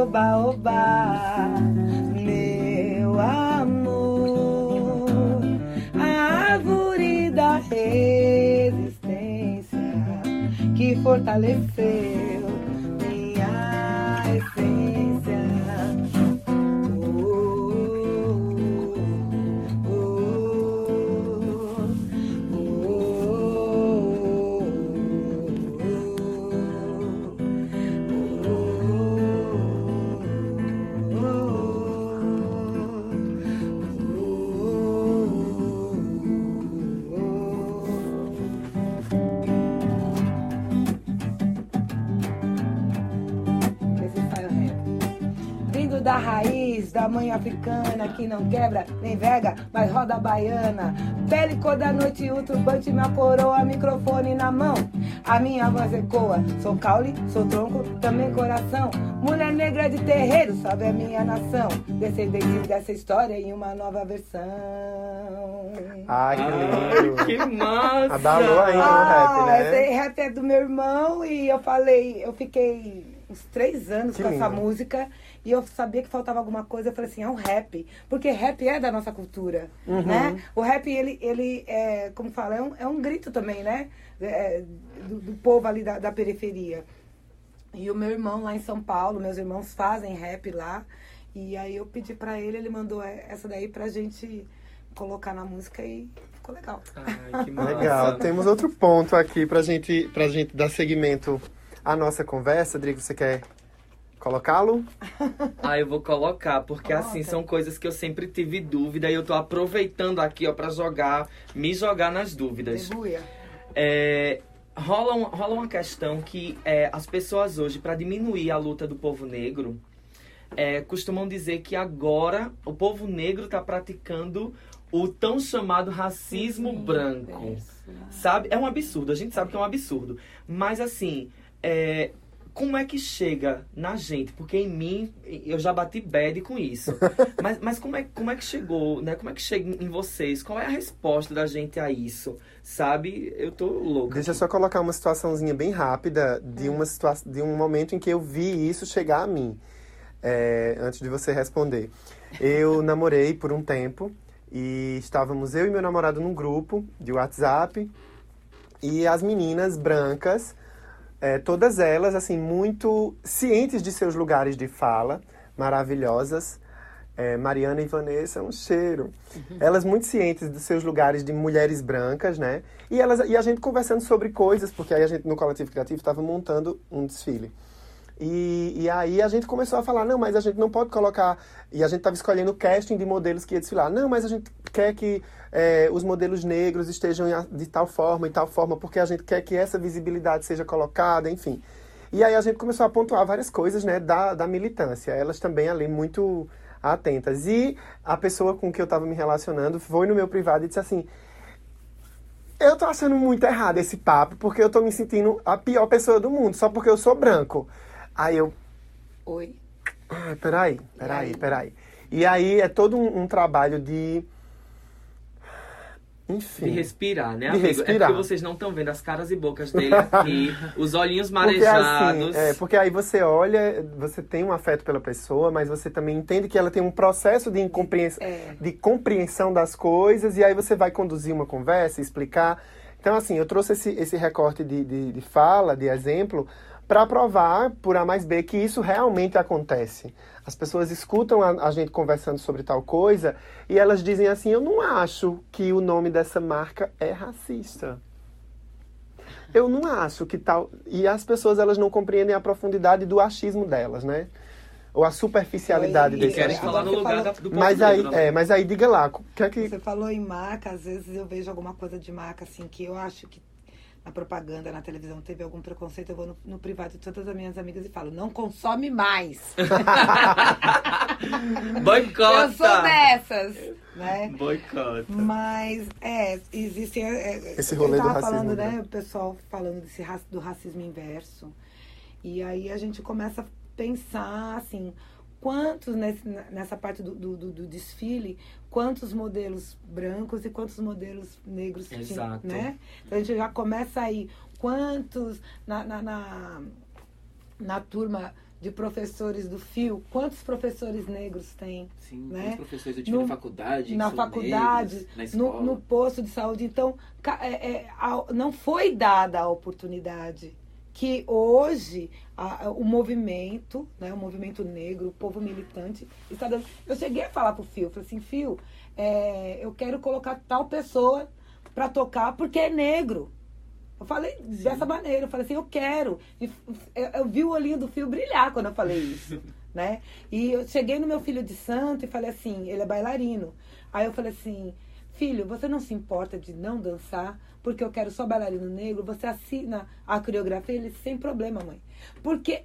baobá, meu amor. A árvore da resistência que fortaleceu da mãe africana que não quebra nem vega, mas roda a baiana. Pele cor da noite, o turbante, minha coroa, microfone na mão. A minha voz ecoa, sou caule, sou tronco, também coração. Mulher negra de terreiro, salve a minha nação. Descendente dessa história em uma nova versão. Ai, que Ai, lindo. que massa! Abalou ainda o rap, né? Esse rap é do meu irmão e eu falei, eu fiquei uns três anos Que com essa lindo. música e eu sabia que faltava alguma coisa. Eu falei assim, é um rap. Porque rap é da nossa cultura, Uhum. né? O rap, ele, ele é, como fala, é um, é um grito também, né? É, do, do povo ali da, da periferia. E o meu irmão lá em São Paulo, meus irmãos fazem rap lá. E aí eu pedi pra ele, ele mandou essa daí pra gente colocar na música e ficou legal. Ai, que massa. Legal. Temos outro ponto aqui pra gente, pra gente dar seguimento à nossa conversa. Drigo, você quer colocá-lo? Ah, eu vou colocar, porque Coloca. assim, são coisas que eu sempre tive dúvida e eu tô aproveitando aqui, ó, pra jogar, me jogar nas dúvidas. Debuia. É, rola, um- rola uma questão que é, as pessoas hoje, para diminuir a luta do povo negro, é, costumam dizer que agora o povo negro está praticando o tão chamado racismo branco. Sabe? É um absurdo, a gente sabe que é um absurdo. Mas assim, é, como é que chega na gente? Porque em mim, eu já bati bad com isso. mas mas como, é, como é que chegou, né? Como é que chega em vocês? Qual é a resposta da gente a isso? Sabe? Eu tô louca. Deixa eu só colocar uma situaçãozinha bem rápida de, uma situa de um momento em que eu vi isso chegar a mim. É, antes de você responder. Eu namorei por um tempo e estávamos eu e meu namorado num grupo de WhatsApp e as meninas brancas, é, todas elas, assim, muito cientes de seus lugares de fala, maravilhosas. É, Mariana e Vanessa, um cheiro. Elas muito cientes dos seus lugares de mulheres brancas, né? E, elas, e a gente conversando sobre coisas, porque aí a gente, no Coletivo Criativo, estava montando um desfile. E, e aí a gente começou a falar, não, mas a gente não pode colocar. E a gente estava escolhendo o casting de modelos que ia desfilar. Não, mas a gente quer que é, os modelos negros estejam de tal forma e tal forma, porque a gente quer que essa visibilidade seja colocada, enfim. E aí a gente começou a pontuar várias coisas, né, da, da militância. Elas também ali muito atentas. E a pessoa com que eu estava me relacionando foi no meu privado e disse assim: Eu tô achando muito errado esse papo, porque eu tô me sentindo a pior pessoa do mundo, só porque eu sou branco. Aí eu, Oi. ah, peraí, peraí, aí? peraí. E aí é todo um, um trabalho de. Enfim. De respirar, né, De amigo? respirar. É porque vocês não estão vendo as caras e bocas dele aqui, os olhinhos Porque, marejados. assim, é, porque aí você olha, você tem um afeto pela pessoa, mas você também entende que ela tem um processo de, incompreensão, É. de compreensão das coisas, e aí você vai conduzir uma conversa, explicar. Então, assim, eu trouxe esse, esse recorte de, de, de fala, de exemplo, para provar, por A mais B, que isso realmente acontece. As pessoas escutam a, a gente conversando sobre tal coisa e elas dizem assim: Eu não acho que o nome dessa marca é racista. Eu não acho que tal. E as pessoas elas não compreendem a profundidade do achismo delas, né? Ou a superficialidade Oi, desse Querem falar no você lugar falou- do Mas aí, negro, né? é, mas aí diga lá, que é que. Você falou em marca, às vezes eu vejo alguma coisa de marca, assim, que eu acho que na propaganda, na televisão, teve algum preconceito, eu vou no, no privado de todas as minhas amigas e falo, não consome mais. Boicota! Eu sou dessas, né? Boicota. Mas, é, existem... É, Esse eu rolê do racismo, falando, né, né? o pessoal falando desse, ra- do racismo inverso. E aí a gente começa a pensar, assim, quantos nesse- nessa parte do, do, do- do desfile, quantos modelos brancos e quantos modelos negros tinham, Exato. né? Então a gente já começa aí, quantos na, na, na, na turma de professores do FIO, quantos professores negros tem? Sim, Né? professores eu tive No- na faculdade. na faculdade, negros, na no, escola. no posto de saúde. Então, é- é, não foi dada a oportunidade que hoje a- o movimento, né, o movimento negro, o povo militante, está dando. Eu cheguei a falar pro Fio, falei assim, Fio, é, eu quero colocar tal pessoa para tocar porque é negro. Eu falei dessa maneira, eu falei assim, eu quero. E eu, eu vi o olhinho do Fio brilhar quando eu falei isso, né? E eu cheguei no meu filho de santo e falei assim, ele é bailarino. Aí eu falei assim, filho, você não se importa de não dançar, porque eu quero só bailarino negro, você assina a coreografia, ele sem problema, mãe. Porque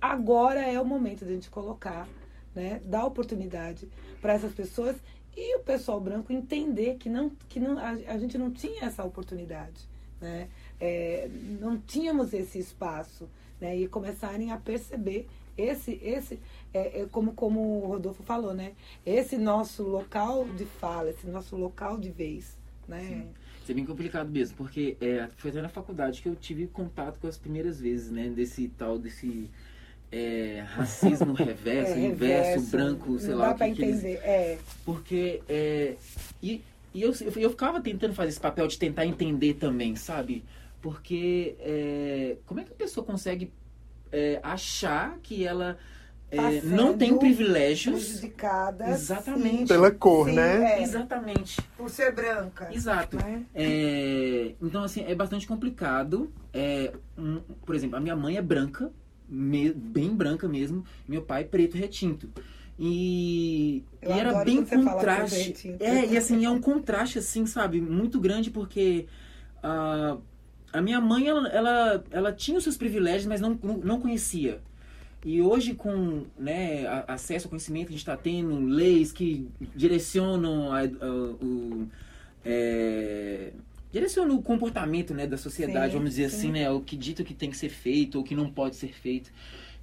agora é o momento de a gente colocar né? Dar oportunidade para essas pessoas e o pessoal branco entender que não que não a, a gente não tinha essa oportunidade, né? É, não tínhamos esse espaço, né? E começarem a perceber esse esse é, é como como o Rodolfo falou, né? Esse nosso local de fala, esse nosso local de vez, né? Sim. Isso é bem complicado mesmo, porque é, foi até na faculdade que eu tive contato com as primeiras vezes, né? Desse tal, desse é, racismo reverso, É, inverso, branco, sei não lá dá o pra que, que eles entender. É, Porque. É, e e eu, eu, eu ficava tentando fazer esse papel de tentar entender também, sabe? Porque. é, como é que a pessoa consegue é, achar que ela é, Tá não tem privilégios? prejudicada Exatamente. sim, Pela cor, sim, né? é, Exatamente. por ser branca. Exato. Né? É, então, assim, é bastante complicado. É, um- por exemplo, a minha mãe é branca, me- bem branca mesmo, meu pai é preto retinto. E, e era bem contraste. É, e assim, é um contraste, assim, sabe, muito grande, porque ah, a minha mãe, ela, ela, ela tinha os seus privilégios, mas não, não não conhecia. E hoje, com né, acesso ao conhecimento que a gente está tendo, leis que direcionam a- a- o, é, direcionam o comportamento né, da sociedade, Sim, vamos dizer sim. assim, né, o que dito que tem que ser feito ou que não pode ser feito.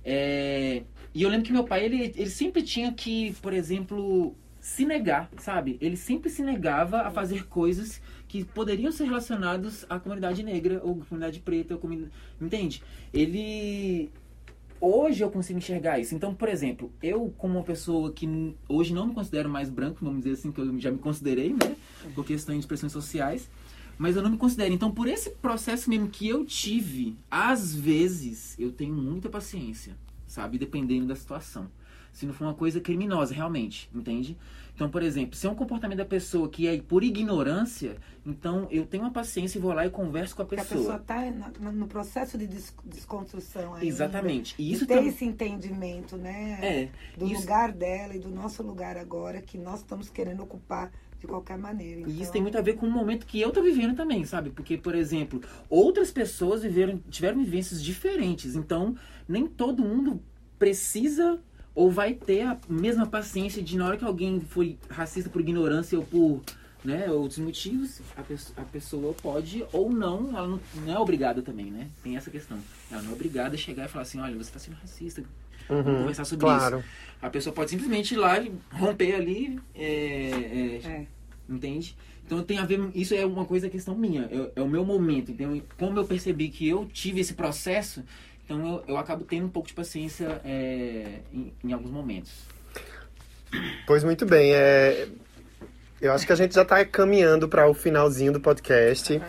É, e eu lembro que meu pai, ele, ele sempre tinha que, por exemplo, se negar, sabe? Ele sempre se negava a fazer coisas que poderiam ser relacionadas à comunidade negra ou comunidade preta, ou comunidade... entende? Ele hoje eu consigo enxergar isso. Então, por exemplo, eu como uma pessoa que hoje não me considero mais branco, vamos dizer assim, que eu já me considerei, né, por questões de pressões sociais, mas eu não me considero. Então, por esse processo mesmo que eu tive, às vezes eu tenho muita paciência, sabe, dependendo da situação. Se não for uma coisa criminosa, realmente, entende? Então, por exemplo, se é um comportamento da pessoa que é por ignorância, então eu tenho uma paciência e vou lá e converso com a Porque a pessoa. pessoa está no processo de des- desconstrução ainda. Exatamente. E E isso ter também. esse entendimento, né? É, do isso- lugar dela e do nosso lugar agora, que nós estamos querendo ocupar de qualquer maneira. E isso Então, tem muito a ver com o momento que eu tô vivendo também, sabe? Porque, por exemplo, outras pessoas viveram, tiveram vivências diferentes. Então, nem todo mundo precisa ou vai ter a mesma paciência de na hora que alguém foi racista por ignorância ou por né, outros motivos, a, pesso- a pessoa pode ou não, ela não, não é obrigada também, né? Tem essa questão. Ela não é obrigada a chegar e falar assim, olha, você está sendo racista, vamos Uhum, conversar sobre claro. isso. A pessoa pode simplesmente ir lá e romper ali, é, é, É. Entende? Então tem a ver. Isso é uma coisa questão minha. É, é o meu momento. Então, como eu percebi que eu tive esse processo, então eu, eu acabo tendo um pouco de paciência é, em, em alguns momentos. Pois muito bem. É... Eu acho que a gente já está caminhando para o finalzinho do podcast.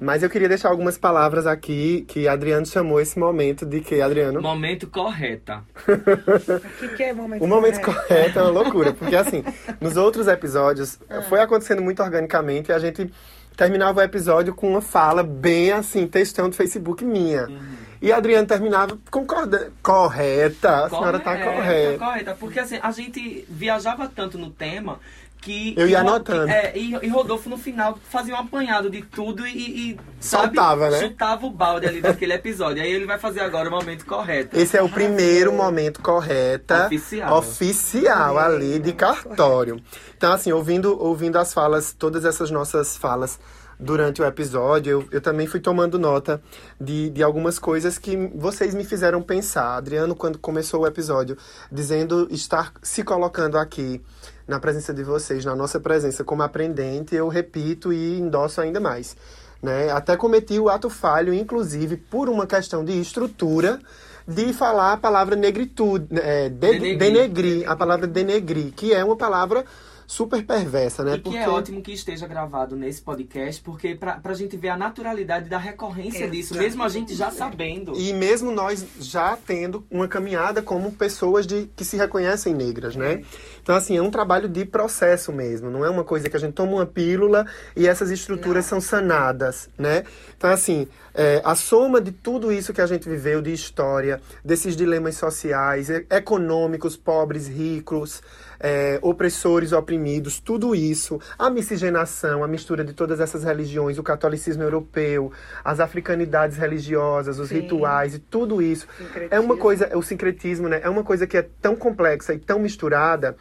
Mas eu queria deixar algumas palavras aqui que Adriano chamou esse momento de que, Adriano? Momento correta. O que, que é momento O momento correto? correto é uma loucura, porque assim, nos outros episódios foi acontecendo muito organicamente e a gente terminava o episódio com uma fala bem assim, textão do Facebook minha. E Adriano terminava concorda correta, a senhora tá Correta, correta. correta. Porque assim, a gente viajava tanto no tema que. Eu ia anotando. é, e, e Rodolfo no final fazia um apanhado de tudo e. e sabe, Soltava, né? Chutava o balde ali daquele episódio. Aí ele vai fazer agora o momento correto. Esse é o primeiro momento correta Oficial. oficial ali de cartório. Então, assim, ouvindo, ouvindo as falas, todas essas nossas falas durante o episódio, eu, eu também fui tomando nota de, de algumas coisas que vocês me fizeram pensar. Adriano, quando começou o episódio, dizendo estar se colocando aqui na presença de vocês, na nossa presença como aprendente, eu repito e endosso ainda mais. Né? Até cometi o ato falho, inclusive, por uma questão de estrutura, de falar a palavra negritude, é, de- Denegrir. denegrir, a palavra denegrir, que é uma palavra super perversa, né? E que é ótimo que esteja gravado nesse podcast, porque pra, pra gente ver a naturalidade da recorrência disso, mesmo a gente já sabendo. E mesmo nós já tendo uma caminhada como pessoas de, que se reconhecem negras, né? Então, assim, é um trabalho de processo mesmo. Não é uma coisa que a gente toma uma pílula e essas estruturas são sanadas, né? Então, assim, é, a soma de tudo isso que a gente viveu de história, desses dilemas sociais, econômicos, pobres, ricos, é, opressores, oprimidos, tudo isso, a miscigenação, a mistura de todas essas religiões, o catolicismo europeu, as africanidades religiosas, os Sim. rituais e tudo isso. É uma coisa, o sincretismo, né? É uma coisa que é tão complexa e tão misturada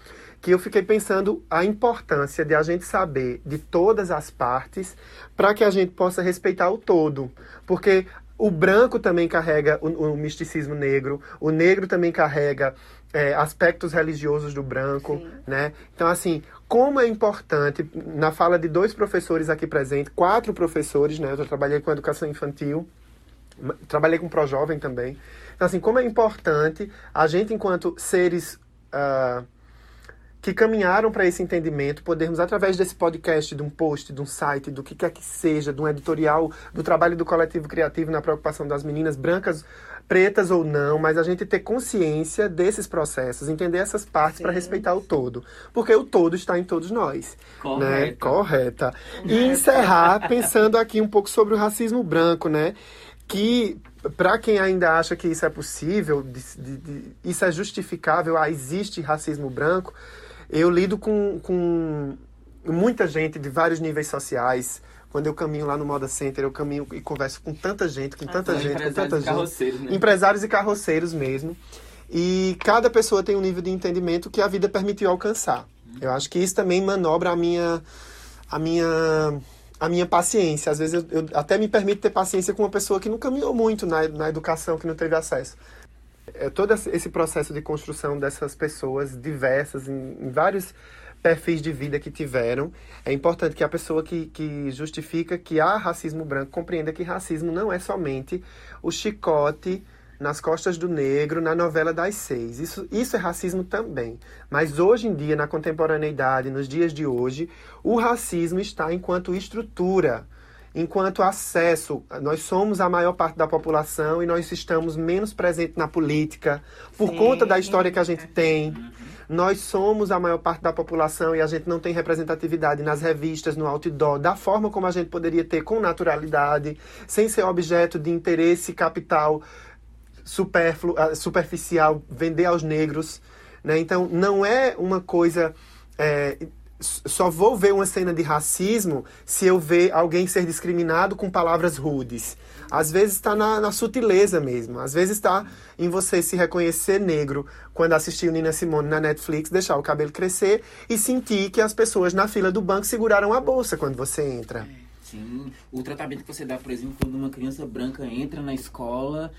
que eu fiquei pensando a importância de a gente saber de todas as partes para que a gente possa respeitar o todo. Porque o branco também carrega o, o misticismo negro, o negro também carrega é, aspectos religiosos do branco, né? Então, assim, como é importante, na fala de dois professores aqui presentes, quatro professores, né? Eu já trabalhei com educação infantil, trabalhei com pró-jovem também. Então, assim, como é importante a gente, enquanto seres ah, que caminharam para esse entendimento, podermos, através desse podcast, de um post, de um site, do que quer que seja, de um editorial, do trabalho do coletivo criativo na preocupação das meninas brancas, pretas ou não, mas a gente ter consciência desses processos, entender essas partes para respeitar o todo. Porque o todo está em todos nós. Né? Correto. Correta. E encerrar pensando aqui um pouco sobre o racismo branco, né? Que, para quem ainda acha que isso é possível, de- de- de- isso é justificável, ah, existe racismo branco, eu lido com, com muita gente de vários níveis sociais. Quando eu caminho lá no Moda Center, eu caminho e converso com tanta gente, com tanta São gente, com empresários tanta e gente carroceiros, né? empresários e carroceiros mesmo. E cada pessoa tem um nível de entendimento que a vida permitiu alcançar. Eu acho que isso também manobra a minha a minha a minha paciência. Às vezes eu, eu até me permito ter paciência com uma pessoa que não caminhou muito na, na educação, que não teve acesso. É, todo esse- processo de construção dessas pessoas diversas, em, em vários perfis de vida que tiveram, é importante que a pessoa que, que justifica que há racismo branco compreenda que racismo não é somente o chicote nas costas do negro na novela das seis. Isso, isso é racismo também. Mas hoje em dia, na contemporaneidade, nos dias de hoje, o racismo está enquanto estrutura enquanto acesso. Nós somos a maior parte da população e nós estamos menos presentes na política por Sim. conta da história que a gente tem. Nós somos a maior parte da população e a gente não tem representatividade nas revistas, no outdoor, da forma como a gente poderia ter com naturalidade, sem ser objeto de interesse capital supérfluo, ah, superficial, vender aos negros. Né? Então, não é uma coisa. é, só vou ver uma cena de racismo se eu ver alguém ser discriminado com palavras rudes. Às vezes está na, na sutileza mesmo. Às vezes está em você se reconhecer negro quando assistiu Nina Simone na Netflix, deixar o cabelo crescer e sentir que as pessoas na fila do banco seguraram a bolsa quando você entra. Sim, o tratamento que você dá, por exemplo, quando uma criança branca entra na escola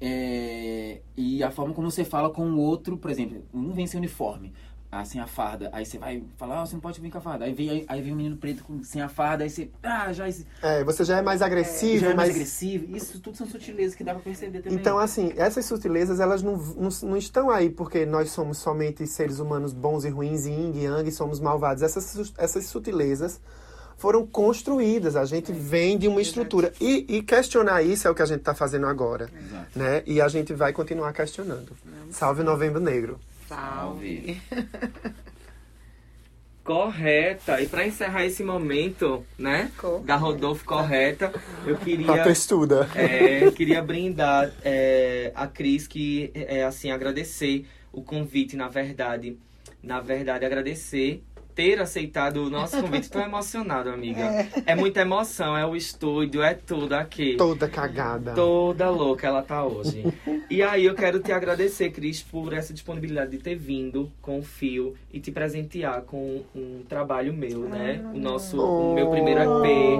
é, e a forma como você fala com o outro, por exemplo, um vem sem uniforme, assim a farda, aí você vai falar, ah, você não pode vir com a farda. Aí vem, aí vem um menino preto com, sem a farda, aí você, ah, já, esse- É, você já é mais agressivo, já é mais mais agressivo. Isso tudo são sutilezas que dá pra perceber também. Então, assim, essas sutilezas, elas não, não, não estão aí porque nós somos somente seres humanos bons e ruins, e yin e yang, e somos malvados. Essas, essas sutilezas foram construídas. A gente vem de uma estrutura. E, e questionar isso é o que a gente está fazendo agora. Exato. Né? E a gente vai continuar questionando. Salve Novembro Negro. Salve. Correta. E pra encerrar esse momento, né? Correta. Da Rodolfo Correta, eu A queria. textuda. É, queria brindar é, a Cris que é assim agradecer o convite, na verdade, na verdade agradecer ter aceitado o nosso convite. Tô emocionado, amiga. É. muita emoção, é o estúdio, é tudo aqui. Toda cagada. Toda louca ela tá hoje. E aí eu quero te agradecer, Cris, por essa disponibilidade de ter vindo com o Fio e te presentear com um trabalho meu, né? O nosso, o meu primeiro EP.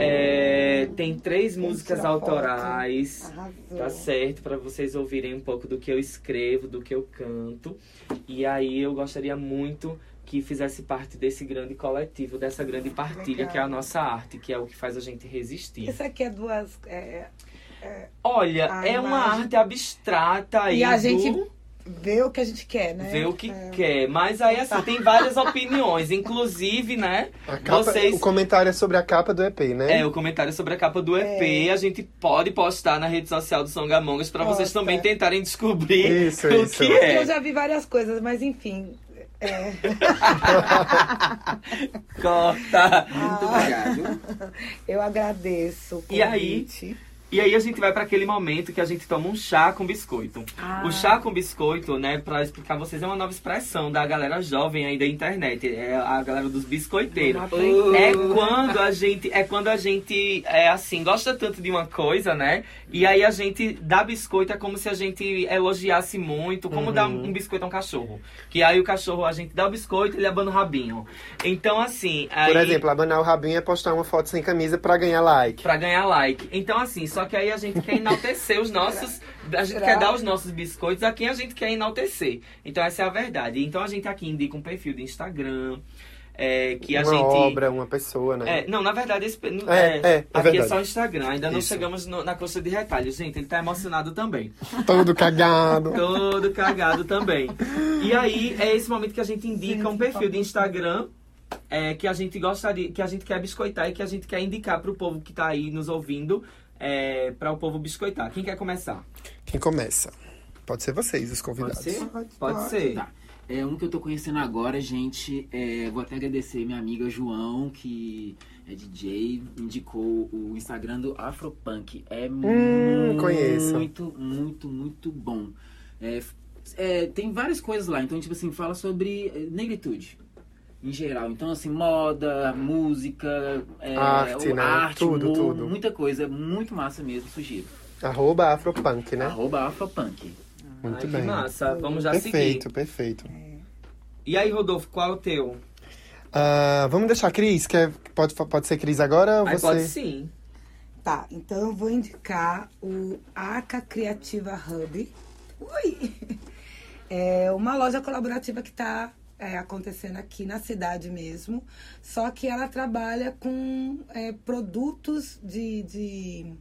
É, tem três músicas autorais. Tá certo, para vocês ouvirem um pouco do que eu escrevo, do que eu canto. E aí eu gostaria muito que fizesse parte desse grande coletivo, dessa grande partilha Legal. que é a nossa arte, que é o que faz a gente resistir. Isso aqui é duas. é, Olha, A é uma imagem. arte abstrata aí E a do- gente vê o que a gente quer, né? vê o que É. quer. Mas aí assim, tem várias opiniões, inclusive, né? A capa- Vocês O comentário é sobre a capa do EP, né? É, o comentário sobre a capa do EP, a gente pode postar na rede social do Songamongas para vocês também tentarem descobrir Isso, o isso. que Eu é. já vi várias coisas, mas enfim. É, Corta. Muito obrigado. eu agradeço E aí? E aí a gente vai para aquele momento que a gente toma um chá com biscoito. Ah. O chá com biscoito, né, pra explicar pra vocês, é uma nova expressão da galera jovem aí da internet. É a galera dos biscoiteiros. É quando a gente, é quando a gente, é assim, gosta tanto de uma coisa, né? E aí a gente dá biscoito, é como se a gente elogiasse muito, como dar um biscoito a um cachorro. Que aí o cachorro, a gente dá o biscoito, ele abana o rabinho. Então, assim... Aí... Por exemplo, abanar o rabinho é postar uma foto sem camisa pra ganhar like. Pra ganhar like. Então, assim, só que aí a gente quer enaltecer os nossos. A gente quer dar os nossos biscoitos a quem a gente quer enaltecer. Então, essa é a verdade. Então, a gente aqui indica um perfil de Instagram. É, que a uma gente. obra, uma pessoa, né? É, não, na verdade, esse, É, é, é, é aqui é verdade. só o Instagram. Ainda não Isso. chegamos no- na coxa de retalhos. Gente, ele tá emocionado também. Todo cagado. Todo cagado também. E aí, é esse momento que a gente indica um perfil de Instagram é, que a gente gostaria, que a gente quer biscoitar e que a gente quer indicar pro povo que tá aí nos ouvindo, é, para o povo biscoitar. Quem quer começar? Quem começa? Pode ser vocês, os Pode convidados. ser? Pode ser. Tá. É um que eu tô conhecendo agora, gente. É, vou até agradecer minha amiga João, que é DJ, indicou o Instagram do Afropunk. É muito, conheço. muito, muito, muito bom. É, é, tem várias coisas lá. Então, tipo assim, fala sobre negritude. Em geral. Então, assim, moda, música, é, Arte, né? arte Tudo, humor, tudo. muita coisa. Muito massa mesmo, sugiro. Arroba Afropunk, né? Arroba Afropunk. Muito Ai, bem. Que massa. Vamos já Perfeito, seguir. perfeito. E aí, Rodolfo, qual é o teu? Ah, vamos deixar a Cris? Quer, pode, pode ser Cris agora ou Aí você? pode sim. Tá, então eu vou indicar o Arca Criativa Hub. Ui! É uma loja colaborativa que está acontecendo aqui na cidade mesmo. Só que ela trabalha com é, produtos de, de,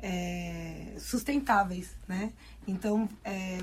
é, sustentáveis, né? Então, é,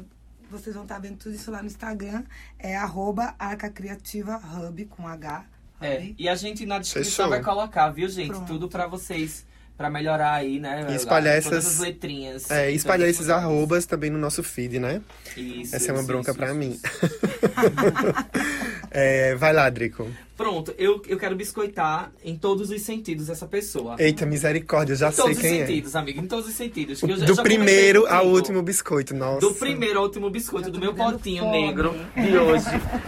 vocês vão estar vendo tudo isso lá no Instagram. É arroba Arca Criativa Hub, com H. É, e a gente na descrição Fechou. vai colocar, viu, gente? Pronto. Tudo pra vocês, pra melhorar aí, né? E espalhar essas- as letrinhas. É, e espalhar Então, esses arrobas também no nosso feed, né? Isso, Essa é uma isso, bronca isso, pra isso, mim. isso. É, vai lá, Drico. Pronto, eu, eu quero biscoitar em todos os sentidos essa pessoa. Eita, misericórdia, já em todos sei os quem sentidos, amigo, em todos os sentidos. que eu já- é. Do já primeiro ao último biscoito, nossa. Do primeiro ao último biscoito do meu potinho fome. negro de hoje,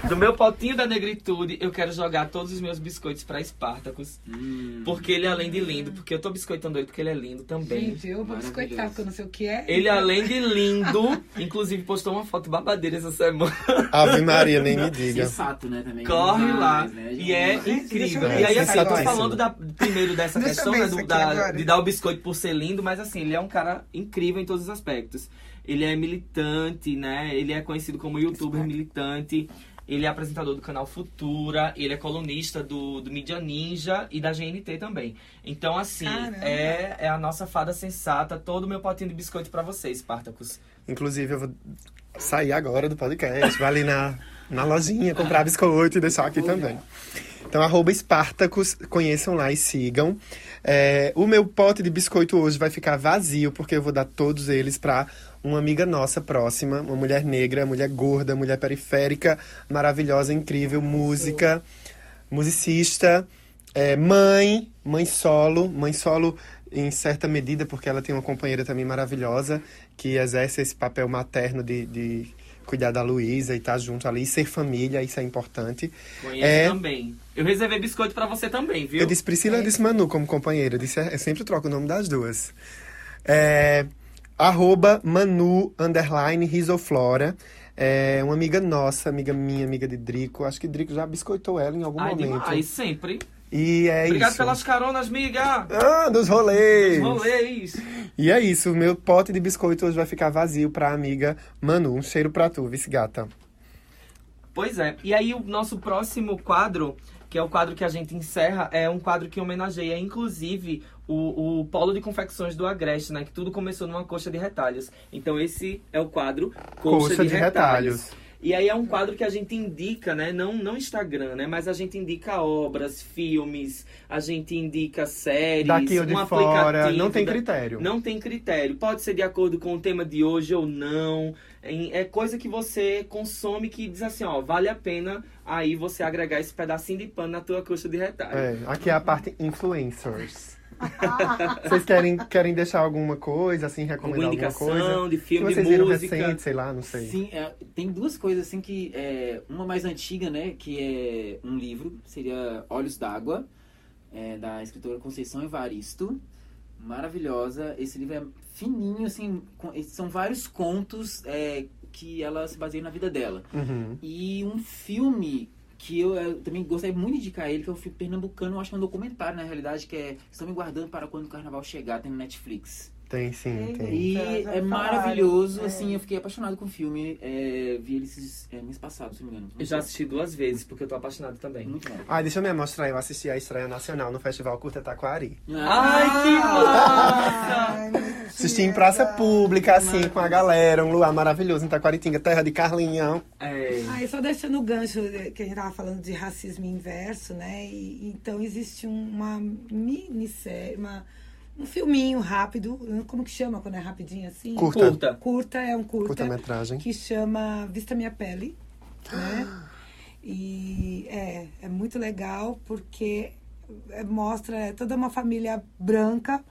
do meu potinho da negritude, eu quero jogar todos os meus biscoitos pra Espartacus. Hum. Porque ele, além de lindo, porque eu tô biscoitando ele porque ele é lindo também. Gente, eu vou biscoitar, porque eu não sei o que é. Ele, além de lindo, inclusive postou uma foto babadeira essa semana. Ave Maria, nem me diga. Sensato, né, também. Corre Demais, lá. né? E é incrível. ver E aí, assim, eu tô falando da, primeiro dessa questão, né? do- da- de dar o biscoito por ser lindo, mas assim, ele é um cara incrível em todos os aspectos. Ele é militante, né? Ele é conhecido como youtuber militante. Ele é apresentador do canal Futura, ele é colunista do, do Mídia Ninja e da GNT também. Então, assim, Caramba. é, é a nossa fada sensata, todo o meu potinho de biscoito pra vocês, Spartacus. Inclusive, eu vou sair agora do podcast, vai ali na, na lojinha comprar biscoito e deixar aqui também. Então, arroba Espartacus, conheçam lá e sigam. É, o meu pote de biscoito hoje vai ficar vazio, porque eu vou dar todos eles pra uma amiga nossa próxima, uma mulher negra, mulher gorda, mulher periférica, maravilhosa, incrível, música, musicista, é, mãe, mãe solo, mãe solo em certa medida, porque ela tem uma companheira também maravilhosa que exerce esse papel materno de, de cuidar da Luísa e estar junto ali, ser família, isso é importante. Conheço É. também. Eu reservei biscoito pra você também, viu? Eu disse Priscila, eu disse Manu como companheira. Eu, disse, eu sempre troco o nome das duas. É, arroba Manu, underline, Risoflora. É uma amiga nossa, amiga minha, amiga de Drico. Acho que Drico já biscoitou ela em algum Ai, momento. demais, sempre. E é Obrigado isso. pelas caronas, miga! Ah, dos rolês! Rolês! E é isso, o meu pote de biscoito hoje vai ficar vazio pra amiga Manu. Um cheiro pra tu, vice gata. Pois é. E aí, o nosso próximo quadro, que é o quadro que a gente encerra, é um quadro que homenageia, inclusive, o, o polo de confecções do Agreste, né? Que tudo começou numa coxa de retalhos. Então, esse é o quadro Coxa, Coxa de retalhos. E aí é um quadro que a gente indica, né? Não, não Instagram, né? Mas a gente indica obras, filmes, a gente indica séries. Daqui ou de um fora, não tem critério. Não tem critério. Pode ser de acordo com o tema de hoje ou não. É coisa que você consome que diz assim, ó, vale a pena aí você agregar esse pedacinho de pano na tua coxa de retalho. É, aqui é a parte influencers. Vocês querem, querem deixar alguma coisa, assim, recomendar Alguma alguma coisa? indicação de filme, que vocês de viram música? recente, sei lá, não sei. Sim, é, tem duas coisas assim que. É, uma mais antiga, né? Que é um livro, seria Olhos d'Água, é, da escritora Conceição Evaristo. Maravilhosa. Esse livro é fininho, assim, com- são vários contos é, que ela se baseia na vida dela. Uhum. E um filme que eu, eh, também gostaria muito de indicar ele, que é o filme pernambucano, eu acho que é um documentário, na realidade, que é Estão Me Guardando para Quando o Carnaval Chegar, tem no Netflix. Tem sim, tem. E é maravilhoso, é. assim, eu fiquei apaixonado com o filme. é, vi ele esses é, mês passado, se não me engano. Eu já assisti duas vezes, porque eu tô apaixonado também. Muito bom. Ah, deixa eu me mostrar, eu assisti a estreia nacional no Festival Curta Taquari. Ai, que massa! Assisti em praça pública, assim, com a galera, um lugar maravilhoso em Taquaritinga, terra de Carlinhão. É. Ah, e só deixando o gancho eh, que a gente tava falando de racismo inverso, né? E, então existe uma minissérie, uma, um filminho rápido, como que chama quando é rapidinho assim? Curta. Curta. Curta, é um curta. Curta-metragem. que chama Vista Minha Pele, né? E é, é muito legal porque mostra é, toda uma família branca,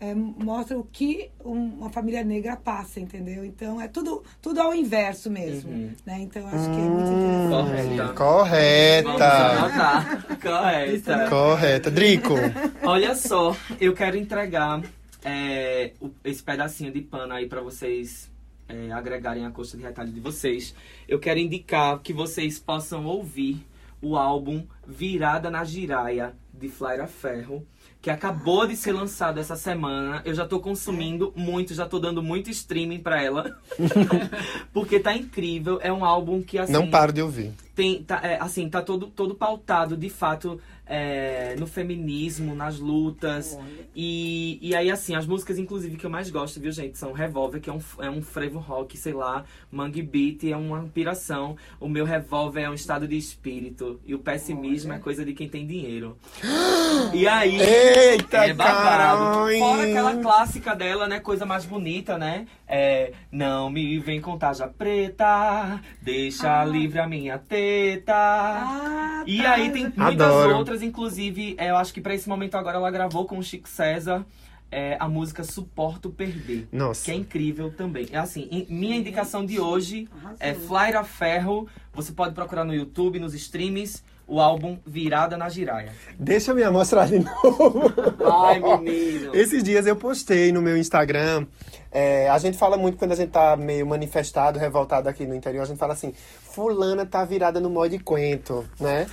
é, mostra o que um- uma família negra passa, entendeu? Então é tudo, tudo ao inverso mesmo, Uhum. né? Então acho que é muito interessante. Correta. Vamos Correta. anotar. Correta. Correta. Drico. Olha só, eu quero entregar é, esse pedacinho de pano aí pra vocês é, agregarem a coxa de retalho de vocês. Eu quero indicar que vocês possam ouvir o álbum Virada na Giraia, de Flaira Ferro, que acabou de ser lançado essa semana. Eu já tô consumindo muito, já tô dando muito streaming pra ela. Porque tá incrível. É um álbum que, assim Não paro de ouvir. Tem tá, é, assim tá todo todo pautado de fato é, no feminismo nas lutas e, e aí assim as músicas inclusive que eu mais gosto viu gente são Revolver que é um é um frevo rock sei lá Mangue Beat é uma inspiração o meu Revolver é um estado de espírito e o pessimismo é coisa de quem tem dinheiro e aí Eita, é babado. Fora aquela clássica dela, né? Coisa mais bonita, né? É, não me vem com preta, deixa livre a minha teta. Ah, E tá. aí tem muitas Adoro. outras, inclusive, é, eu acho que pra esse momento agora ela gravou com o Chico César é, a música Suporto Perder. Nossa. Que é incrível também. É assim, in- minha indicação de hoje é Flaira Ferro. Você pode procurar no YouTube, nos streams, o álbum Virada na Giraia. Deixa eu me mostrar de novo. Ai, menino. Esses dias eu postei no meu Instagram. é, a gente fala muito quando a gente tá meio manifestado, revoltado aqui no interior, a gente fala assim, fulana tá virada no modo de quento, né?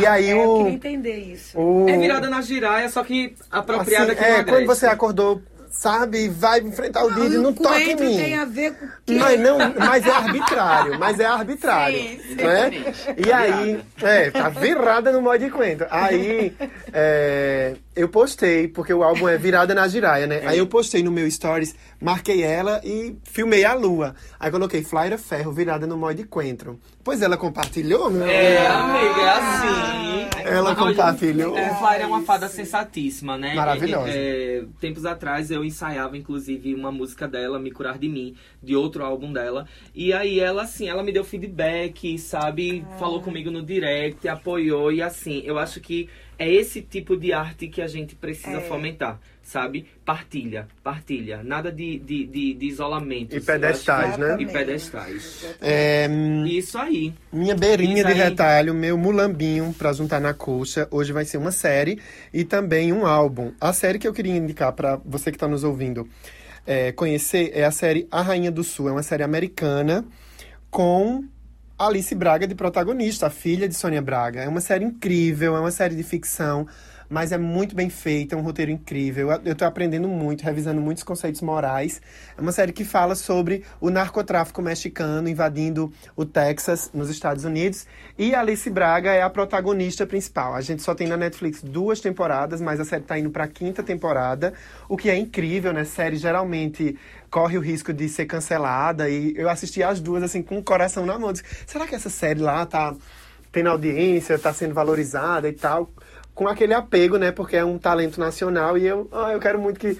E aí É, eu o. queria entender isso. o É virada na giraia, só que apropriada assim, aqui no É, quando você acordou, sabe, vai enfrentar o e Ah, não toca em coentro mim. tem a ver com o quê? Mas, não, mas é arbitrário, mas é arbitrário. Sim, né? E aí, é, tá virada no modo de quento. Aí, é, eu postei, porque o álbum é Virada na Giraia, né? Aí eu postei no meu stories, marquei ela e filmei a lua. Aí coloquei Flyra Ferro, virada no modo de coentro. Pois ela compartilhou, meu É, amiga, é assim. Ela compartilhou. É, Flávia é uma fada sensatíssima, né? Maravilhosa. É, é, tempos atrás eu ensaiava, inclusive, uma música dela, Me Curar de Mim, de outro álbum dela. E aí ela, assim, ela me deu feedback, sabe? Falou comigo no direct, apoiou. E assim, eu acho que é esse tipo de arte que a gente precisa fomentar, sabe? Partilha, partilha. Nada de, de, de, de isolamento. E assim, pedestais, né? E pedestais. É, Isso aí. Minha beirinha Isso de aí. retalho, meu mulambinho pra juntar na coxa. Hoje vai ser uma série e também um álbum. A série que eu queria indicar pra você que tá nos ouvindo é, conhecer é a série A Rainha do Sul. É uma série americana com Alice Braga de protagonista, a filha de Sônia Braga. É uma série incrível, é uma série de ficção, mas é muito bem feita, é um roteiro incrível. Eu- tô aprendendo muito, revisando muitos conceitos morais. É uma série que fala sobre o narcotráfico mexicano invadindo o Texas, nos Estados Unidos. E a Alice Braga é a protagonista principal. A gente só tem na Netflix duas temporadas, mas a série tá indo pra quinta temporada, o que é incrível, né? Série geralmente corre o risco de ser cancelada e eu assisti as duas assim com o coração na mão. Será que essa série lá tá tendo audiência, tá sendo valorizada e tal? Com aquele apego, né? Porque é um talento nacional e eu, ah, eu quero muito que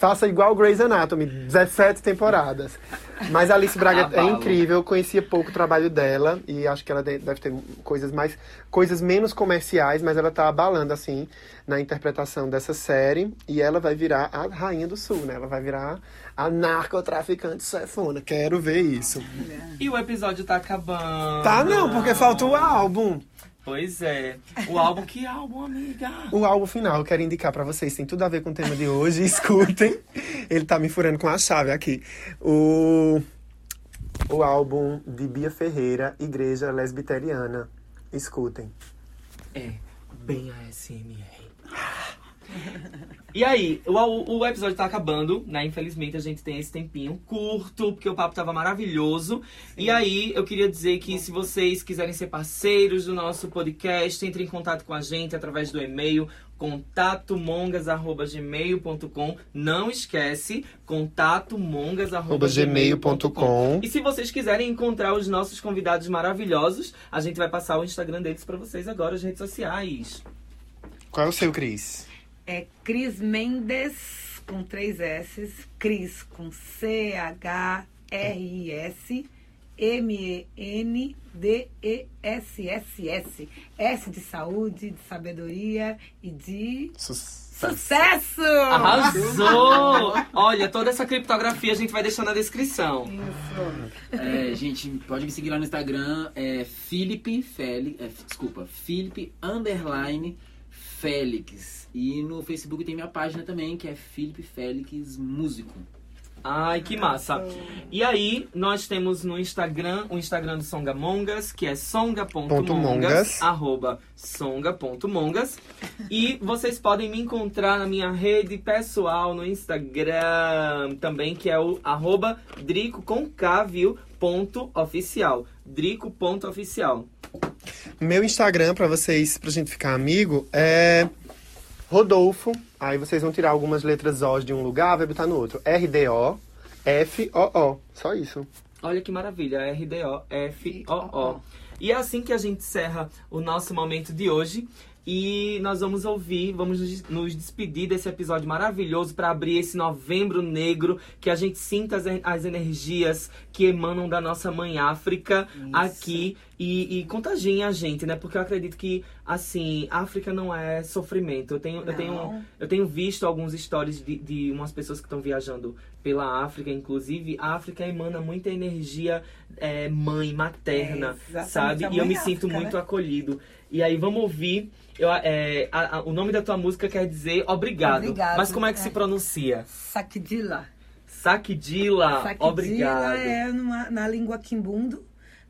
Faça igual Grey's Anatomy, 17 temporadas. Mas a Alice Braga é incrível, eu conhecia pouco o trabalho dela e acho que ela de- deve ter coisas mais coisas menos comerciais, mas ela tá abalando assim na interpretação dessa série e ela vai virar a rainha do sul, né? Ela vai virar a narcotraficante chefona. Quero ver isso. E o episódio tá acabando. Tá não, porque falta o álbum. Pois é. O álbum, que álbum, amiga? O álbum final, eu quero indicar pra vocês, tem tudo a ver com o tema de hoje, escutem. Ele tá me furando com a chave aqui. O, o álbum de Bia Ferreira, Igreja Lesbiteriana. Escutem. É, bem ASMR. E aí, o, o episódio tá acabando, né? Infelizmente a gente tem esse tempinho curto, porque o papo tava maravilhoso. E aí, eu queria dizer que se vocês quiserem ser parceiros do nosso podcast, entre em contato com a gente através do e-mail contatomongas.gmail.com Não esquece, contatomongas.gmail.com E se vocês quiserem encontrar os nossos convidados maravilhosos, a gente vai passar o Instagram deles pra vocês agora, as redes sociais. Qual é o seu, Cris? É Cris Mendes, com três S. Cris com C-H-R-I-S. M-E-N-D-E-S-S-S. S de saúde, de sabedoria e de sucesso! Arrasou! Olha, toda essa criptografia a gente vai deixar na descrição. Isso. É, gente, pode me seguir lá no Instagram, é Felipe Félix, é, desculpa, Felipe underline Félix. E no Facebook tem minha página também, que é Felipe Félix Músico. Ai, que massa. E aí, nós temos no Instagram, o Instagram do Songamongas, que é songa.mongas, Mongas. arroba songa.mongas. E vocês podem me encontrar na minha rede pessoal no Instagram também, que é o arroba drico com K, viu? Ponto oficial. Drico ponto oficial. Meu Instagram, pra vocês, pra gente ficar amigo, é Rodolfo. Aí vocês vão tirar algumas letras O de um lugar, vai botar no outro. R-D-O-F-O-O. Só isso. Olha que maravilha, R-D-O-F-O-O. E é assim que a gente encerra o nosso momento de hoje. E nós vamos ouvir, vamos nos- despedir desse episódio maravilhoso para abrir esse novembro negro, que a gente sinta as, as energias que emanam da nossa mãe África aqui e, e contagiem a gente, né? Porque eu acredito que, assim, África não é sofrimento. Eu tenho, eu tenho, eu tenho visto alguns stories de, de umas pessoas que estão viajando pela África, inclusive. A África emana muita energia é, mãe, materna, É, sabe? E eu me sinto África, muito né? acolhido. E aí, vamos ouvir. Eu, é, a- a- o nome da tua música quer dizer obrigado. Obrigado, Mas como é que é. se pronuncia? Saquidila. Saquidila. Saquidila Obrigado. é numa- na língua quimbundo.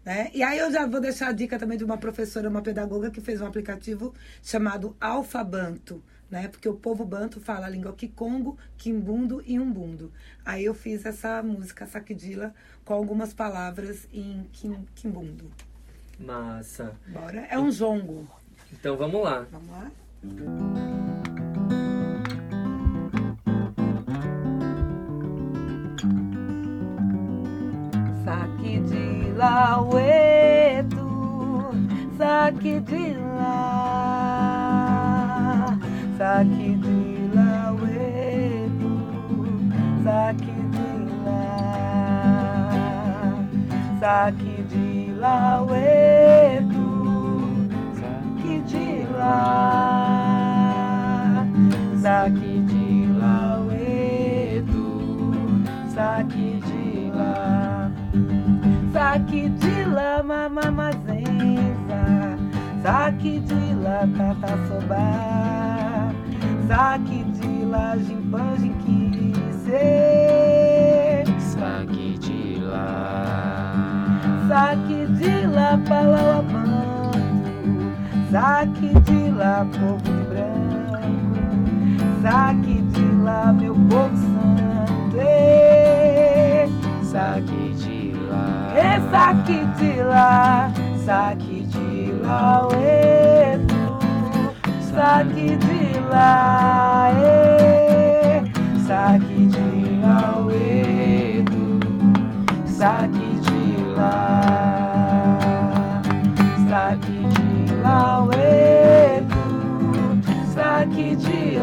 Né? E aí eu já vou deixar a dica também de uma professora, uma pedagoga que fez um aplicativo chamado Alfabanto, né? Porque o povo banto fala a língua Kikongo, Kimbundo e Umbundo. Aí eu fiz essa música Saquidila com algumas palavras em Kim, Kimbundo. Massa. Bora? É um jongo. Então vamos lá. Vamos lá? Saque de lá, ueto, saque de lá, saque de lá, ueto, saque de lá, saque de lá, ueto, saque de lá, saque de lá, ueto, saque de lá. Saque de lá, mamamazenza. Saque de lá, tata soba. Saque de lá, jimpã, jinquice. Saque. Saque de lá, palauabanto. Saque de lá, povo de branco. Saque de lá, meu povo santo. Ê, Saque de lá. Ê, saque de lá, saque de lá, eto. Saque de lá, ê. Saque de lá, eto. Saque